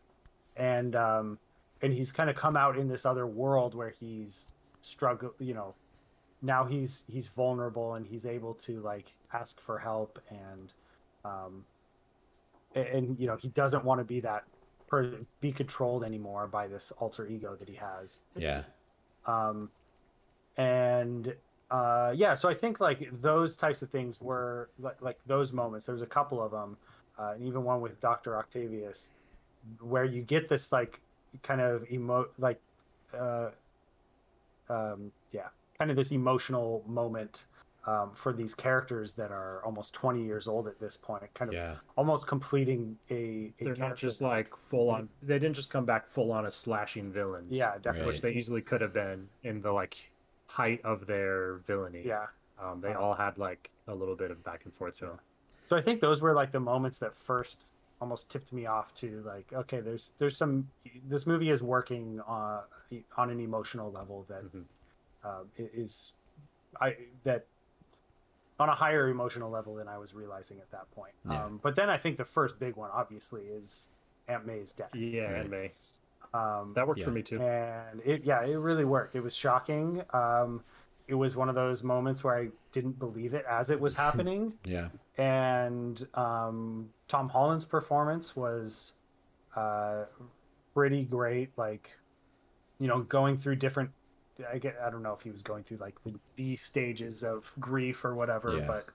and um, and he's kind of come out in this other world where he's struggle you know now he's he's vulnerable and he's able to like ask for help and um and, and you know he doesn't want to be that per, be controlled anymore by this alter ego that he has
yeah
um and uh, yeah, so I think like those types of things were like, like those moments. There was a couple of them, uh, and even one with Doctor Octavius, where you get this like kind of emo like, uh, um, yeah, kind of this emotional moment um, for these characters that are almost 20 years old at this point, kind of
yeah.
almost completing a.
a They're not just like full on. They didn't just come back full on a slashing villain.
Yeah, definitely.
Right. Which they easily could have been in the like height of their villainy.
Yeah.
Um, they all had like a little bit of back and forth to them.
So I think those were like the moments that first almost tipped me off to like, okay, there's there's some this movie is working on on an emotional level that mm-hmm. uh, is I that on a higher emotional level than I was realizing at that point. Yeah. Um, but then I think the first big one, obviously, is Aunt May's death.
Yeah, right. Aunt May.
Um,
that worked yeah. for me too.
And it, yeah, it really worked. It was shocking. Um, it was one of those moments where I didn't believe it as it was <laughs> happening.
yeah.
And um, Tom Holland's performance was uh, pretty great. Like, you know, going through different I get I don't know if he was going through like the, the stages of grief or whatever, yeah. but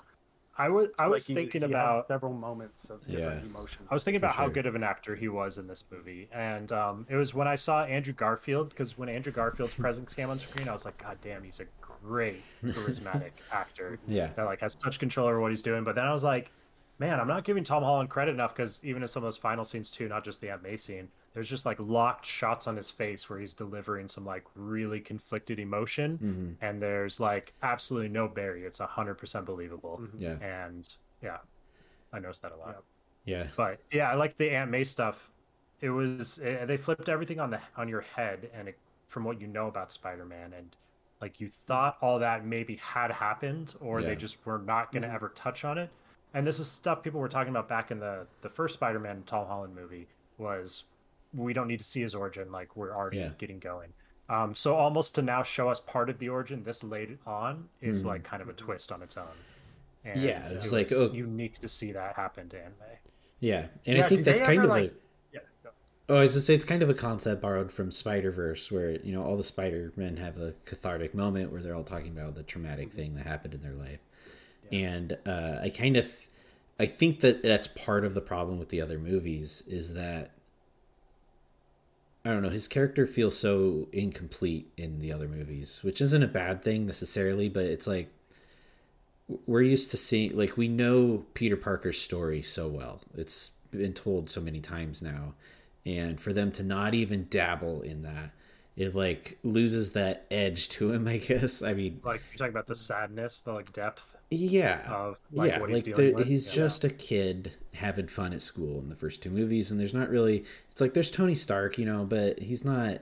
I was I was like thinking he, he about
several moments of different yeah. emotions.
I was thinking about sure. how good of an actor he was in this movie, and um, it was when I saw Andrew Garfield because when Andrew Garfield's <laughs> presence came on screen, I was like, God damn, he's a great <laughs> charismatic actor.
Yeah,
that like has such control over what he's doing. But then I was like, man, I'm not giving Tom Holland credit enough because even in some of those final scenes too, not just the Aunt May scene, there's just like locked shots on his face where he's delivering some like really conflicted emotion, mm-hmm. and there's like absolutely no barrier. It's hundred percent believable.
Mm-hmm. Yeah,
and yeah, I noticed that a lot.
Yeah,
but yeah, I like the Aunt May stuff. It was it, eh, they flipped everything on the on your head, and it, from what you know about Spider-Man, and like you thought all that maybe had happened, or yeah. they just were not going to mm-hmm. ever touch on it and this is stuff people were talking about back in the the first Spider-Man Tom Holland movie was we don't need to see his origin like we're already yeah. getting going. Um, so almost to now show us part of the origin this late on is mm. like kind of a twist on its own.
And yeah,
it's
it like
oh. unique to see that happen to May.
Yeah, and yeah, I think that's kind of like, a. Yeah, Oh, I was to say it's kind of a concept borrowed from Spider Verse, where you know all the Spider Men have a cathartic moment where they're all talking about the traumatic mm-hmm. thing that happened in their life and uh, I kind of I think that that's part of the problem with the other movies is that I don't know his character feels so incomplete in the other movies, which isn't a bad thing necessarily, but it's like we're used to seeing like we know Peter Parker's story so well. It's been told so many times now, and for them to not even dabble in that it like loses that edge to him <laughs> i guess. I mean
like you're talking about the sadness the like depth
yeah of like, yeah like he's, he's yeah. just a kid having fun at school in the first two movies and there's not really it's like there's tony stark you know but he's not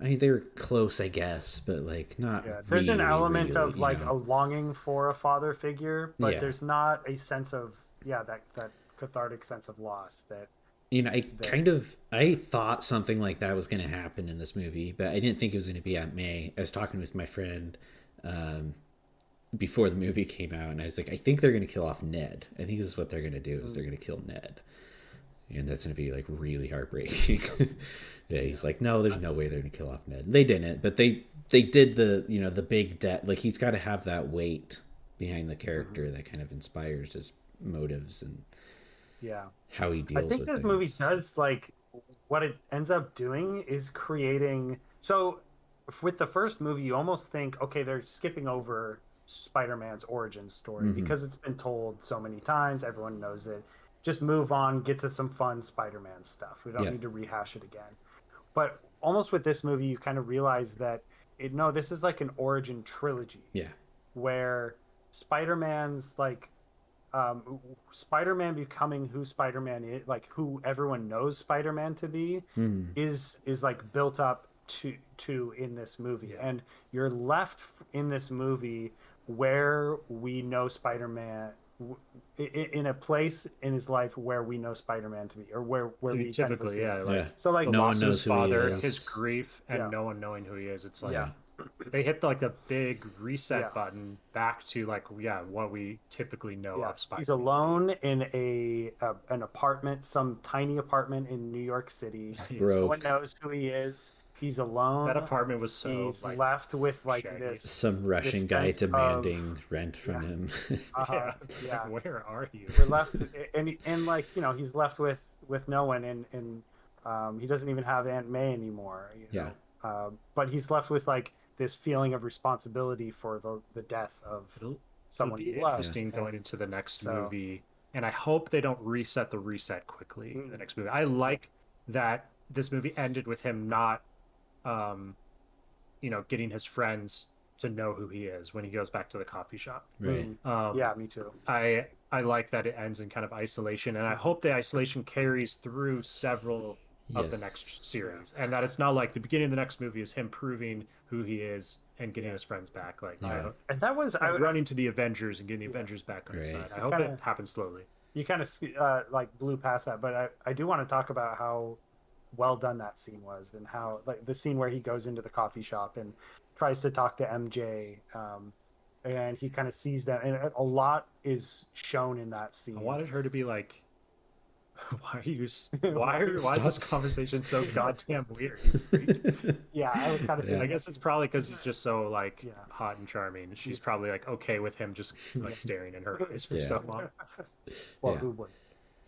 i mean they were close i guess but like not yeah,
there's
really,
an element
really,
of like know. a longing for a father figure but there's not a sense of yeah that that cathartic sense of loss that
you know i that... kind of i thought something like that was going to happen in this movie but i didn't think it was going to be at May i was talking with my friend um, before the movie came out, and I was like, I think they're going to kill off Ned. I think this is what they're going to do is they're going to kill Ned, and that's going to be like really heartbreaking. <laughs> yeah, he's like, no, there's no way they're going to kill off Ned. They didn't, but they they did the you know the big debt. Like he's got to have that weight behind the character mm-hmm. that kind of inspires his motives and
yeah
how he deals. I
think this
things.
movie does like what it ends up doing is creating so with the first movie you almost think okay they're skipping over Spider-Man's origin story mm-hmm. because it's been told so many times. Everyone knows it. Just move on, get to some fun Spider-Man stuff. We don't yeah. need to rehash it again. But almost with this movie, you kind of realize that it, no, this is like an origin trilogy.
Yeah.
Where Spider-Man's like um, Spider-Man becoming who Spider-Man is, like who everyone knows Spider-Man to be, mm. is is like built up to to in this movie, yeah. and you're left in this movie where we know Spider-Man in a place in his life where we know Spider-Man to be, or where where we
typically, yeah, like,
yeah.
So like, no one knows his father, his grief, and yeah. no one knowing who he is. It's like, yeah. they hit the, like the big reset yeah. button back to like, yeah, what we typically know yeah. of Spider.
He's alone in a, a, an apartment, some tiny apartment in New York City. <laughs>
Broke.
No one knows who he is. He's alone.
That apartment was so.
He's like, left with like shaggy. this.
Some Russian guy demanding of, rent from
yeah.
him. <laughs>
uh-huh, yeah. <laughs> yeah. Where are you?
We're left, and and like you know, he's left with with no one, and and um, he doesn't even have Aunt May anymore.
yeah.
Uh, but he's left with like this feeling of responsibility for the the death of
it'll,
someone
it'll be interesting yes. going into the next so, movie, and I hope they don't reset the reset quickly. Mm-hmm. The next movie, I like that this movie ended with him not um, you know, getting his friends to know who he is when he goes back to the coffee shop.
Right.
Um, yeah, me too.
I I like that it ends in kind of isolation, and I hope the isolation carries through several yes. of the next series, and that it's not like the beginning of the next movie is him proving who he is and getting his friends back. Like,
yeah. I, and that was
I running to the Avengers and getting the yeah. Avengers back on right. his side. I hope kinda, it happens slowly.
You kind of uh, like blew past that, but I I do want to talk about how well done that scene was and how like the scene where he goes into the coffee shop and tries to talk to MJ um, and he kind of sees that and a lot is shown in that scene.
I wanted her to be like <laughs> why are you <laughs> why are, why is this conversation so <laughs> goddamn weird
yeah i was kind of
yeah. i guess it's probably because he's just so like yeah. hot and charming she's probably like okay with him just like staring in her eyes for yeah. so long
well who would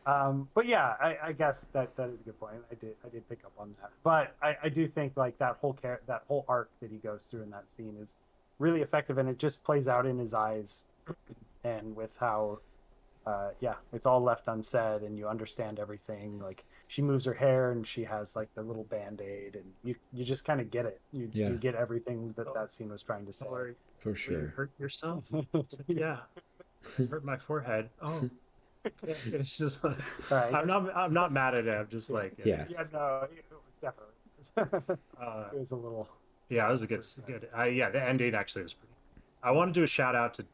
um, but yeah, I, I, guess that that is a good point. I did I did pick up on that, but I, I do think like that whole car- that whole arc that he goes through in that scene is really effective, and it just plays out in his eyes, <clears throat> and with how, uh, yeah, it's all left unsaid, and you understand everything. Like she moves her hair, and she has like the little band aid, and you you just kind of get it. You yeah. you get everything that that scene was trying to say.
For sure. You
hurt yourself. <laughs> yeah. hurt my forehead. Oh. <laughs> it's just like, right. I'm not I'm not mad at it. I'm just like
yeah,
yeah, no, definitely. <laughs> uh, it was a little.
Yeah, it was a good, good. I, yeah, the ending actually was pretty. I want to do a shout out to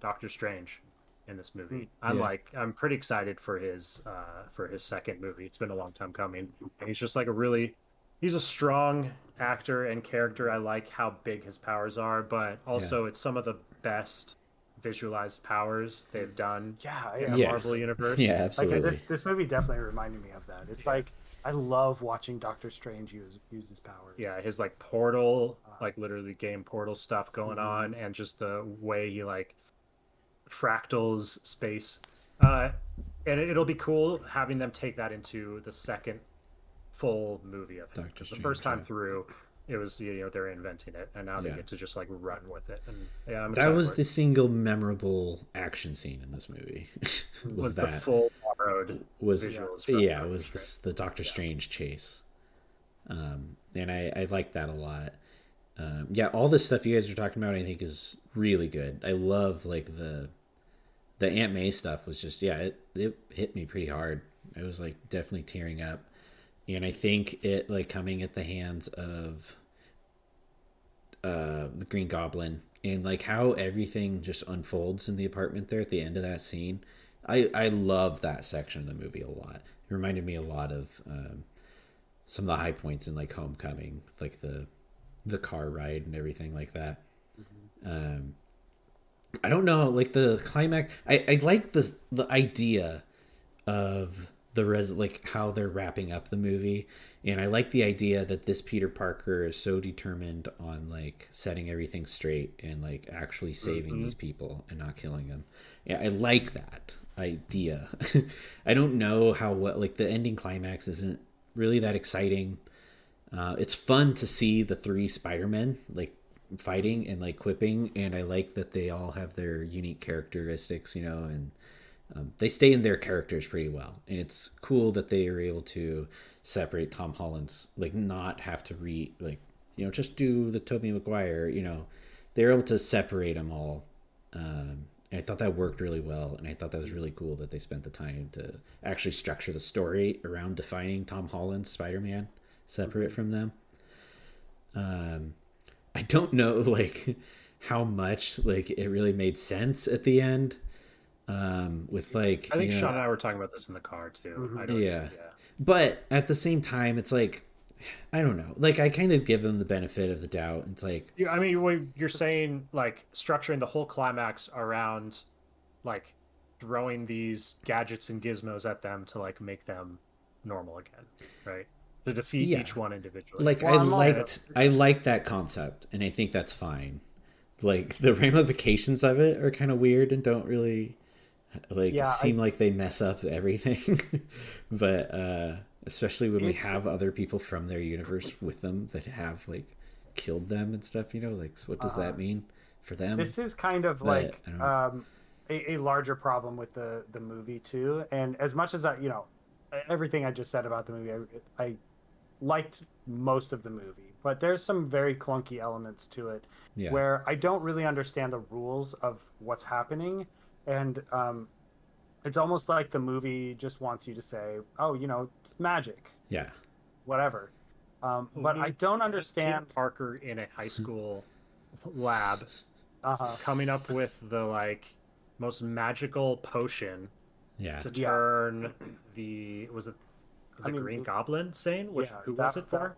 Doctor Strange in this movie. Hmm. I'm yeah. like, I'm pretty excited for his uh, for his second movie. It's been a long time coming, and he's just like a really, he's a strong actor and character. I like how big his powers are, but also yeah. it's some of the best visualized powers they've done
yeah,
in the yeah. Marvel <laughs> universe.
Yeah, absolutely.
Like, this this movie definitely reminded me of that. It's yeah. like I love watching Doctor Strange use use his powers.
Yeah, his like portal, uh, like literally game portal stuff going mm-hmm. on, and just the way he like fractals space. Uh, and it, will be cool having them take that into the second full movie of him. Doctor Strange, the first time yeah. through, it was you know they're inventing it and now they yeah. get to just like run with it and yeah I'm
that was the single memorable action scene in this movie. <laughs>
Was, was that full road
was yeah it was the, the doctor yeah. strange chase. Um and i i like that a lot. Um yeah all the stuff you guys are talking about i think is really good. I love like the the aunt may stuff was just yeah it, it hit me pretty hard. It was like definitely tearing up and I think it like coming at the hands of uh the Green Goblin and like how everything just unfolds in the apartment there at the end of that scene. I I love that section of the movie a lot. It reminded me a lot of um, some of the high points in like Homecoming, like the the car ride and everything like that. Mm-hmm. Um, I don't know, like the climax. I I like the the idea of the res like how they're wrapping up the movie. And i like the idea that this peter parker is so determined on like setting everything straight and like actually saving mm-hmm. these people and not killing them. Yeah i like that idea. <laughs> I don't know how what like the ending climax isn't really that exciting. Uh, it's fun to see the three spider-men like fighting and like quipping and i like that they all have their unique characteristics you know and um, they stay in their characters pretty well, and it's cool that they are able to separate Tom Holland's like not have to re like you know just do the Tobey Maguire. You know, they're able to separate them all. Um, and I thought that worked really well, and I thought that was really cool that they spent the time to actually structure the story around defining Tom Holland's Spider-Man separate from them. Um, I don't know <laughs> like how much like it really made sense at the end um, with like
I think you know, Sean and I were talking about this in the car too.
Mm-hmm. Yeah. yeah. But at the same time, it's like I don't know. Like I kind of give them the benefit of the doubt. It's like
yeah, I mean, you're saying like structuring the whole climax around like throwing these gadgets and gizmos at them to like make them normal again, right? to defeat yeah. each one individually.
Like well, I liked I liked that concept, and I think that's fine. Like the <laughs> ramifications of it are kind of weird and don't really like yeah, seem I, like they mess up everything. <laughs> but uh especially when we have other people from their universe with them that have like killed them and stuff. You know, like what does uh, that mean for them?
This is kind of but, like um a, a larger problem with the the movie too. And as much as I, you know, everything I just said about the movie, I, I liked most of the movie, but there's some very clunky elements to it yeah. where I don't really understand the rules of what's happening, and um, it's almost like the movie just wants you to say, "Oh, you know, it's magic."
Yeah.
Whatever. Um, but I don't understand
Parker in a high school <laughs> lab uh-huh. coming up with the like most magical potion
yeah.
to turn yeah. <clears throat> the was it the I mean, Green Goblin sane? Which yeah, who that, was it for?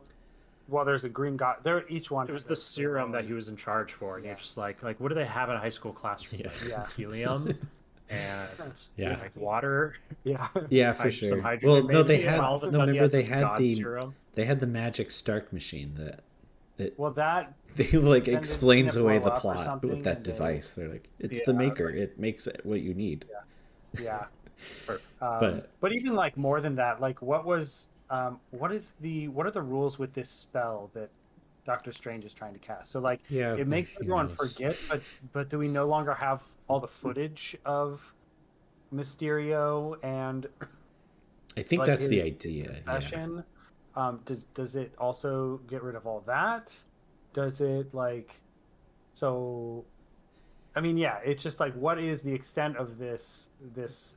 That,
well, there's a Green God. There, each one.
It was the serum that he was in charge for, and yeah. you're just like, like, what do they have in a high school classroom?
Yeah, yeah.
helium. <laughs> and
yeah,
like water.
Yeah, <laughs>
yeah, for sure. Well, no, they had. No, remember they had the serum. they had the magic Stark machine that that.
Well, that <laughs>
they like explains away the plot with that device. They, are like, it's yeah, the maker. It makes it what you need.
Yeah. yeah. um, but but even like more than that, like what was um what is the what are the rules with this spell that Doctor Strange is trying to cast? So like, yeah, it makes everyone knows. forget, but but do we no longer have all the footage of Mysterio and?
I think like, that's the idea.
Yeah. Um, does does it also get rid of all that? Does it like so? I mean, yeah, it's just like what is the extent of this this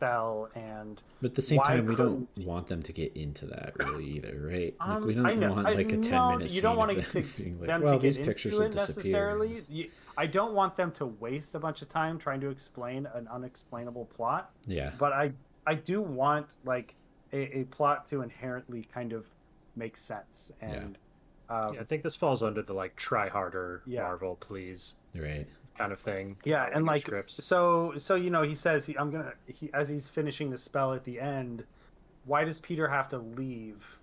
spell and
but at the same time we don't want them to get into that really either right? Like um, we don't want like a 10 no, minute you don't want them, to, <laughs> being like, them well, to these pictures will necessarily.
You, i don't want them to waste a bunch of time trying to explain an unexplainable plot.
Yeah.
But i i do want like a, a plot to inherently kind of make sense and yeah.
Um, yeah, I think this falls under the like try harder yeah. Marvel, please.
Right
kind of thing.
Yeah, and like scripts. so so you know he says he, I'm gonna he, as he's finishing the spell at the end. Why does Peter have to leave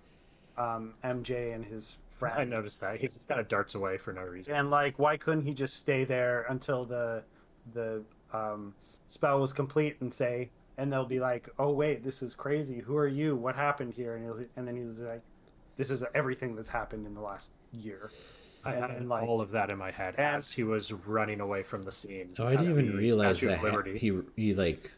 um, MJ and his friend?
I noticed that he just kind of darts away for no reason.
And like, why couldn't he just stay there until the the um, spell was complete and say, and they'll be like, oh wait, this is crazy. Who are you? What happened here? And he'll, and then he's like, this is everything that's happened in the last year.
I had and like, all of that in my head as he was running away from the scene.
Oh, I didn't even realize that ha- he he like.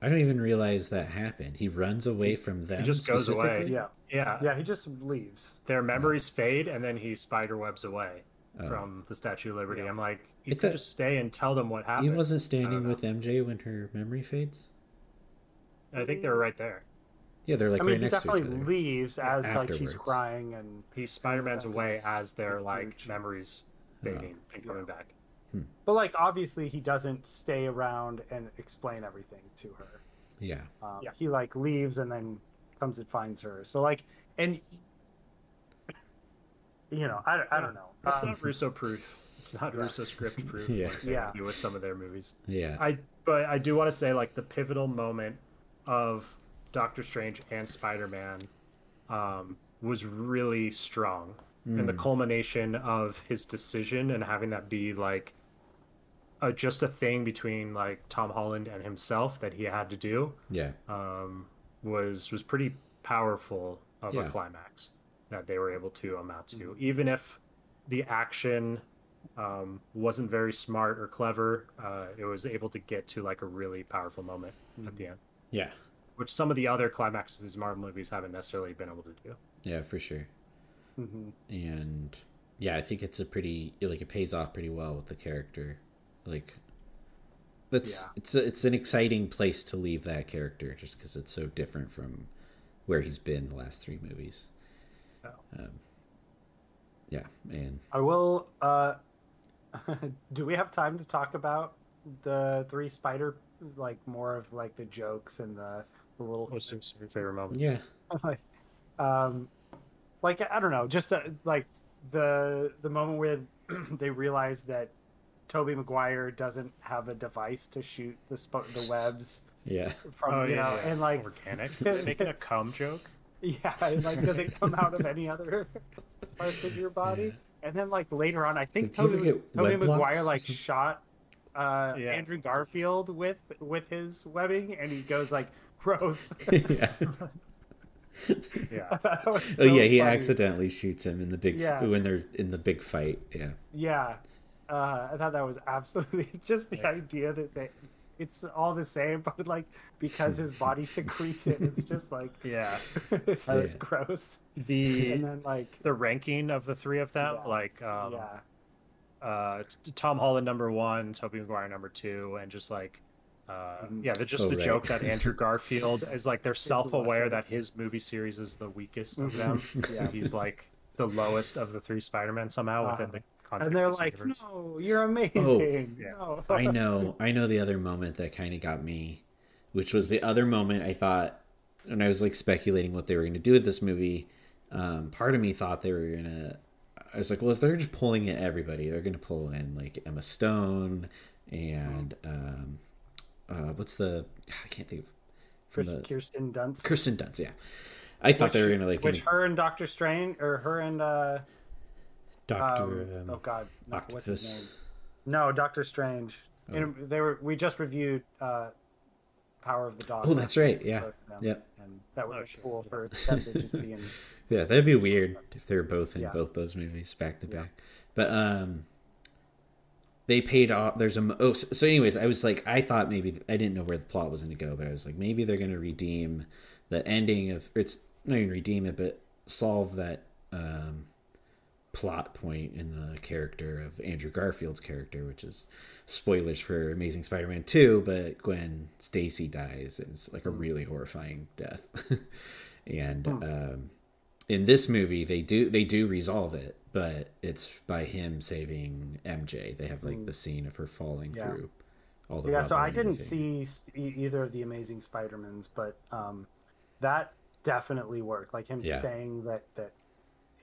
I don't even realize that happened. He runs away from them.
He just goes away.
Yeah,
yeah,
yeah. He just leaves.
Their oh. memories oh. fade, and then he spiderwebs away oh. from the Statue of Liberty. Yeah. I'm like, you could just stay and tell them what happened.
He wasn't standing with MJ when her memory fades.
I think they were right there.
Yeah, they're like I mean, right
he
definitely
leaves as Afterwards. like she's crying and
he's Spider Man's away as their like memories fading oh. and coming back.
Hmm. But like obviously he doesn't stay around and explain everything to her.
Yeah.
Um, yeah. He like leaves and then comes and finds her. So like and you know I, I don't know.
It's um, not Russo proof. It's not yeah. Russo script <laughs> proof.
yeah.
Like yeah. Do with some of their movies.
Yeah.
I but I do want to say like the pivotal moment of Doctor Strange and Spider Man um, was really strong. Mm. And the hmm. culmination of his decision and having that be like a, just a thing between like Tom Holland and himself that he had to do.
Yeah.
Um, was was pretty powerful of yeah. a climax that they were able to amount to, even if the action um, wasn't very smart or clever. Uh, it was able to get to like a really powerful moment mm. at the end.
Yeah,
which some of the other climaxes these Marvel movies haven't necessarily been able to do.
Yeah, for sure.
Mm-hmm.
And yeah, I think it's a pretty like it pays off pretty well with the character. Like that's yeah. it's a, it's an exciting place to leave that character just because it's so different from where he's been the last three movies. Oh. Um, yeah, and
I will. uh <laughs> Do we have time to talk about the three spider like more of like the jokes and the the little
What's your favorite moments?
Yeah.
like, <laughs> um, like I don't know, just uh, like the the moment where <clears throat> they realize that Tobey Maguire doesn't have a device to shoot the sp- the webs.
Yeah.
From oh, you yeah, know, yeah. and like
organic, <laughs> making a cum joke.
Yeah, like does it come out of any other <laughs> parts of your body? Yeah. And then like later on, I think so Tobey, Tobey Maguire like shot uh, yeah. Andrew Garfield with with his webbing, and he goes like gross. <laughs> <laughs>
yeah. yeah. so oh yeah, he funny. accidentally shoots him in the big yeah. when they're in the big fight. Yeah.
Yeah. Uh, I thought that was absolutely <laughs> just the yeah. idea that they it's all the same, but like because his body secretes it, it's just like
yeah,
it's just yeah. gross.
The and then like the ranking of the three of them, yeah. like um, yeah. uh, Tom Holland number one, Tobey Maguire number two, and just like uh, mm-hmm. yeah, just oh, the right. joke that Andrew <laughs> Garfield is like they're self-aware that his movie series is the weakest of them. <laughs> yeah. So he's like the lowest of the three Spider-Men somehow uh, within the context.
and they're like, universe. "No, you're amazing." Oh, no. <laughs>
I know, I know. The other moment that kind of got me, which was the other moment I thought, when I was like speculating what they were going to do with this movie. Um, part of me thought they were gonna. I was like, well, if they're just pulling in everybody, they're gonna pull in like Emma Stone and um, uh, what's the I can't think of
from the, Kirsten Dunst.
Kirsten Dunst, yeah. I thought they were gonna like
which her and Doctor Strange or her and uh
Doctor. Um,
um, oh God, Octopus. What's his name? No, Doctor Strange. Oh. they were. We just reviewed uh, Power of the Dog.
Oh, that's right. Yeah. Yep.
And that would oh, be cool for them to just be in. <laughs>
yeah, that'd be weird if they're both in yeah. both those movies back to back. But um, they paid off. There's a oh. So, anyways, I was like, I thought maybe I didn't know where the plot was going to go, but I was like, maybe they're going to redeem the ending of. it's not even redeem it, but solve that um plot point in the character of Andrew Garfield's character, which is spoilers for Amazing Spider-Man 2, but Gwen Stacy dies. It's like a really horrifying death. <laughs> and hmm. um, in this movie they do they do resolve it, but it's by him saving MJ. They have like hmm. the scene of her falling yeah. through
all the Yeah, so I didn't see either of the Amazing Spider-Mans, but um, that definitely worked. Like him yeah. saying that that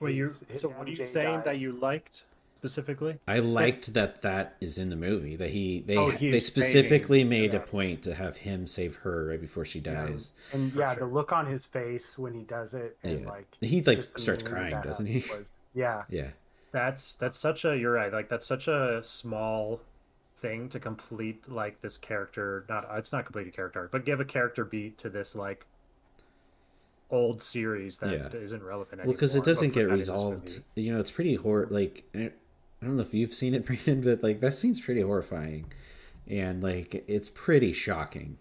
well, you so what are you saying that you liked specifically?
I liked that that is in the movie. That he they oh, they specifically made a point to have him save her right before she dies.
Yeah. And yeah, sure. the look on his face when he does it, and yeah. like
he like starts crying, doesn't he?
Was, yeah,
yeah.
That's that's such a you're right. Like that's such a small thing to complete like this character. Not it's not complete a character, but give a character beat to this like old series that yeah. not relevant anymore.
Well, because it doesn't get resolved. You know, it's pretty hor. Like I don't know if you've seen it, <laughs> Brandon, but like that scene's pretty horrifying, and like it's pretty shocking,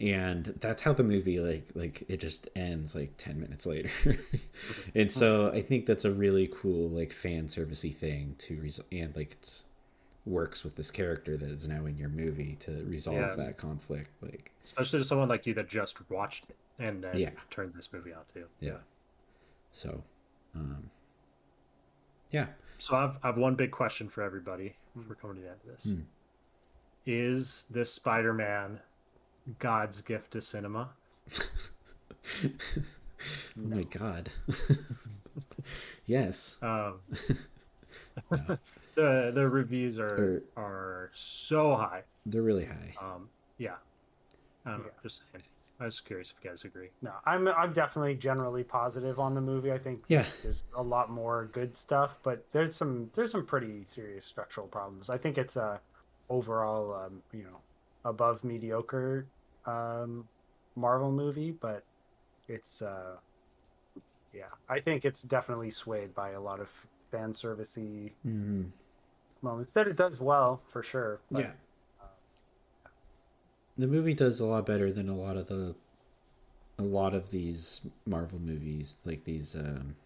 and that's how the movie like like it just ends like ten minutes later, <laughs> and so I think that's a really cool like fan servicey thing to resolve, and like it's works with this character that is now in your movie to resolve yeah. that conflict like
especially to someone like you that just watched it and then yeah. turned this movie out too.
Yeah. So, um, yeah.
So I've I've one big question for everybody. We're coming to the end of this. Hmm. Is this Spider-Man God's gift to cinema? <laughs>
oh no. my god. <laughs> yes. Um, <laughs>
no. the the reviews are are, are so high.
They're really high.
Um, yeah. Um, yeah. Just saying. I was curious if you guys agree.
No, I'm I'm definitely generally positive on the movie. I think
yeah,
there's a lot more good stuff, but there's some there's some pretty serious structural problems. I think it's a overall um, you know above mediocre um, Marvel movie, but it's uh, yeah, I think it's definitely swayed by a lot of fan servicey mm-hmm. moments that it does well for sure.
But, yeah the movie does a lot better than a lot of the a lot of these Marvel movies, like these. Um,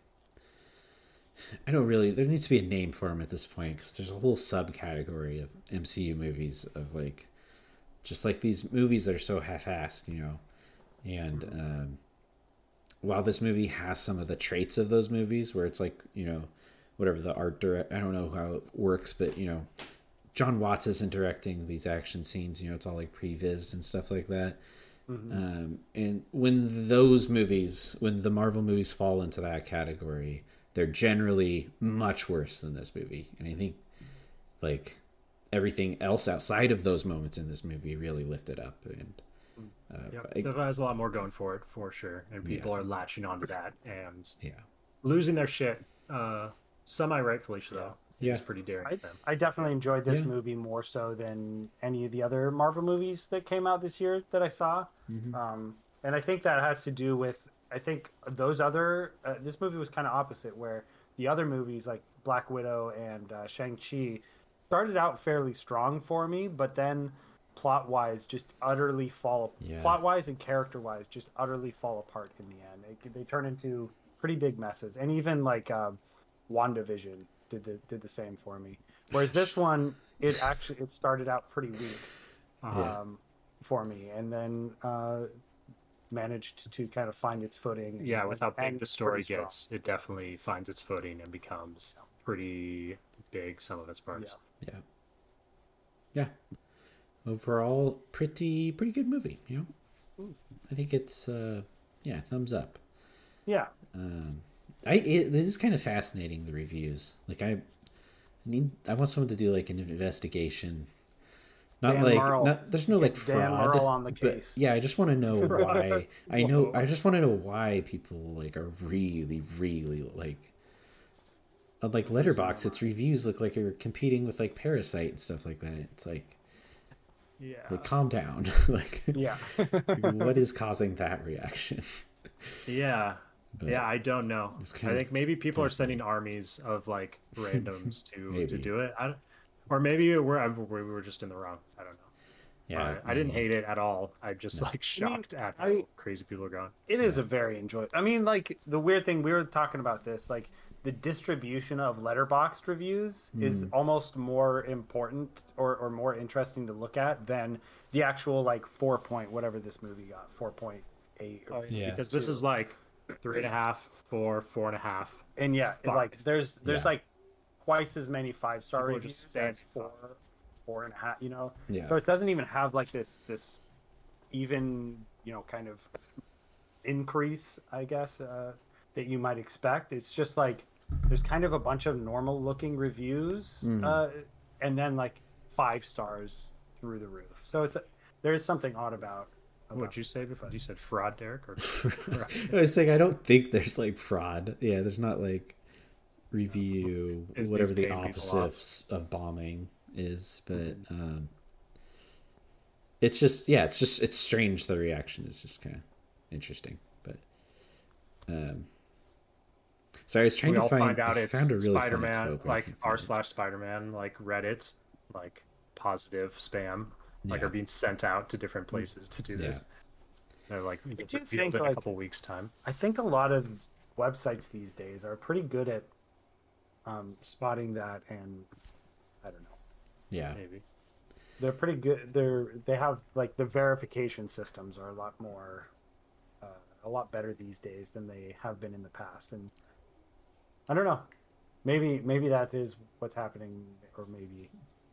I don't really. There needs to be a name for them at this point because there's a whole subcategory of MCU movies of like, just like these movies that are so half-assed, you know. And um, while this movie has some of the traits of those movies, where it's like you know, whatever the art direct, I don't know how it works, but you know, Jon Watts isn't directing these action scenes. You know, it's all like previs and stuff like that. Mm-hmm. Um, and when those movies, when the Marvel movies fall into that category, they're generally much worse than this movie. And I think, like, everything else outside of those moments in this movie really lifted up. And
Uh, yep. it has a lot more going for it for sure, and people yeah. are latching onto that and
yeah,
losing their shit. Uh, semi rightfully so. Yeah, it's pretty daring.
I, I, definitely enjoyed this yeah. movie more so than any of the other Marvel movies that came out this year that I saw. Mm-hmm. Um, and I think that has to do with I think those other uh, this movie was kind of opposite where the other movies like Black Widow and uh, Shang Chi started out fairly strong for me, but then plot wise just utterly fall yeah. plot wise and character wise just utterly fall apart in the end. They, they turn into pretty big messes, and even like uh, WandaVision did the did the same for me. Whereas this <laughs> one, it actually it started out pretty weak um, yeah. for me, and then uh, managed to kind of find its footing.
Yeah, with how big the story gets, it definitely finds its footing and becomes pretty big. Some of its parts.
Yeah. Yeah. yeah. Overall, pretty pretty good movie. You know, I think it's uh, yeah, thumbs up.
Yeah.
Um, I it, it is kind of fascinating the reviews. Like I need I want someone to do like an investigation not Dan like not, there's no like fraud on the case. But yeah, I just want to know <laughs> why. I know I just want to know why people like are really really like like Letterboxd its reviews look like you're competing with like parasite and stuff like that it's like
yeah
like calm down <laughs> like
yeah <laughs>
what is <laughs> causing that reaction
yeah but yeah i don't know i think maybe people are sending armies of like randoms to to do it I, or maybe we're we were just in the wrong. I don't know. Yeah, uh, I didn't hate it at all. I'm just no. like shocked I mean, at how I, crazy people are going.
It is yeah. a very enjoyable. I mean, like the weird thing we were talking about this, like the distribution of Letterboxd reviews mm. is almost more important or, or more interesting to look at than the actual like four point whatever this movie got four point eight.
Oh, yeah, because this is like three and a half, four, four and a half,
and yeah, like there's there's yeah. like twice as many five star reviews as four, four and a half. You know,
yeah.
So it doesn't even have like this this even you know kind of increase, I guess, uh, that you might expect. It's just like there's kind of a bunch of normal looking reviews, mm. uh, and then like five stars through the roof. So it's a, there is something odd about.
about What'd you say before? You said fraud, Derek? Or fraud? <laughs>
I was saying I don't think there's like fraud. Yeah, there's not like review is, whatever is the opposite of, of, bombing is, but mm-hmm. um, it's just yeah, it's just it's strange. The reaction is just kind of interesting, but um, so I was trying we to find, find out it's really
Spider Man, like r slash Spider Man, like Reddit, like positive spam, like are being sent out to different places to do this. Yeah. They're like I do think, in like, a couple weeks time.
I think a lot of websites these days are pretty good at um, spotting that and I don't know.
Yeah,
maybe
they're pretty good. They're they have like the verification systems are a lot more, uh, a lot better these days than they have been in the past. And I don't know, maybe maybe that is what's happening, or maybe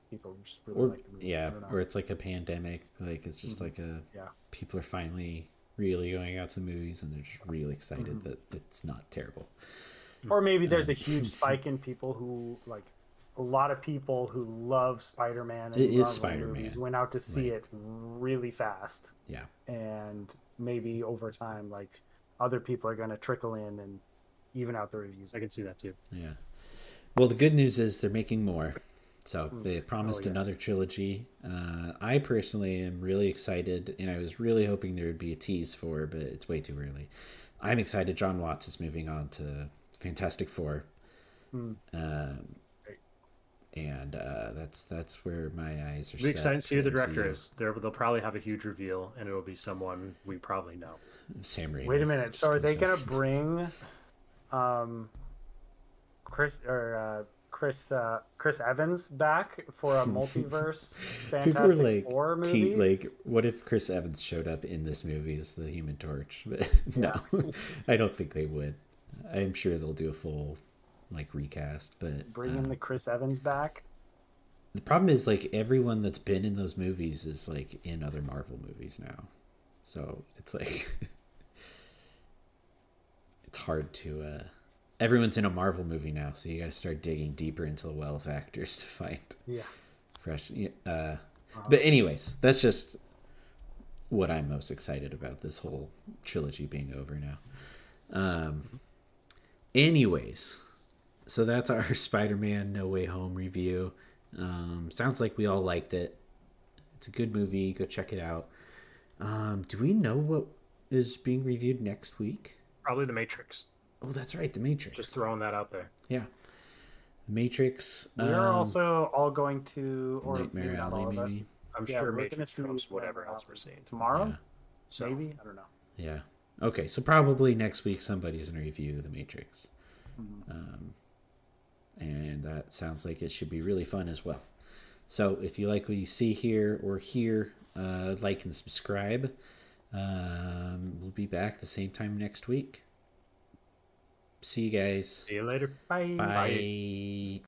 people just really
or,
like the movie.
Yeah, or it's like a pandemic. Like it's just mm-hmm. like a
yeah.
People are finally really going out to movies and they're just really excited mm-hmm. that it's not terrible
or maybe there's a huge <laughs> spike in people who like a lot of people who love Spider-Man and
it is Spider-Man
went out to see like, it really fast.
Yeah,
and maybe over time, like other people are going to trickle in and even out the reviews.
I can see that too.
Yeah. Well, the good news is they're making more. So hmm. they promised oh, yeah. another trilogy. Uh, I personally am really excited, and I was really hoping there would be a tease for, but it's way too early. I'm excited. Jon Watts is moving on to Fantastic Four. Mm. Um, and uh, that's that's where my eyes are.
Be excited to see who the director is. they they'll probably have a huge reveal, and it will be someone we probably know.
Sam Raimi.
Wait a minute. So are they gonna <laughs> bring, um, Chris or uh, Chris uh, Chris Evans back for a <laughs> multiverse Fantastic People were like, Four movie?
T- like, what if Chris Evans showed up in this movie as the Human Torch? <laughs> But no, <laughs> I don't think they would. I'm sure they'll do a full like recast, but
bringing um, the Chris Evans back.
The problem is like everyone that's been in those movies is like in other Marvel movies now, so it's like it's hard to. uh Everyone's in a Marvel movie now, so you got to start digging deeper into the well of actors <laughs> to find
yeah
fresh. Uh. But anyways, that's just what I'm most excited about this whole trilogy being over now. Um, anyways, so that's our <laughs> Spider-Man No Way Home review. Um, sounds like we all liked it. It's a good movie. Go check it out. Um, do we know what is being reviewed next week?
Probably The Matrix.
Oh, that's right, The Matrix.
Just throwing that out there.
Yeah. The Matrix.
We're um, also all going to or
Nightmare Alley, maybe.
I'm yeah, sure Matrix comes whatever else we're seeing
tomorrow. Yeah. So, maybe I don't know.
Yeah. Okay, so probably next week somebody's gonna review The Matrix. Mm-hmm. Um, and that sounds like it should be really fun as well. So if you like what you see here or hear, uh, like and subscribe. Um, we'll be back the same time next week. See you guys.
See you later. Bye.
Bye. Bye.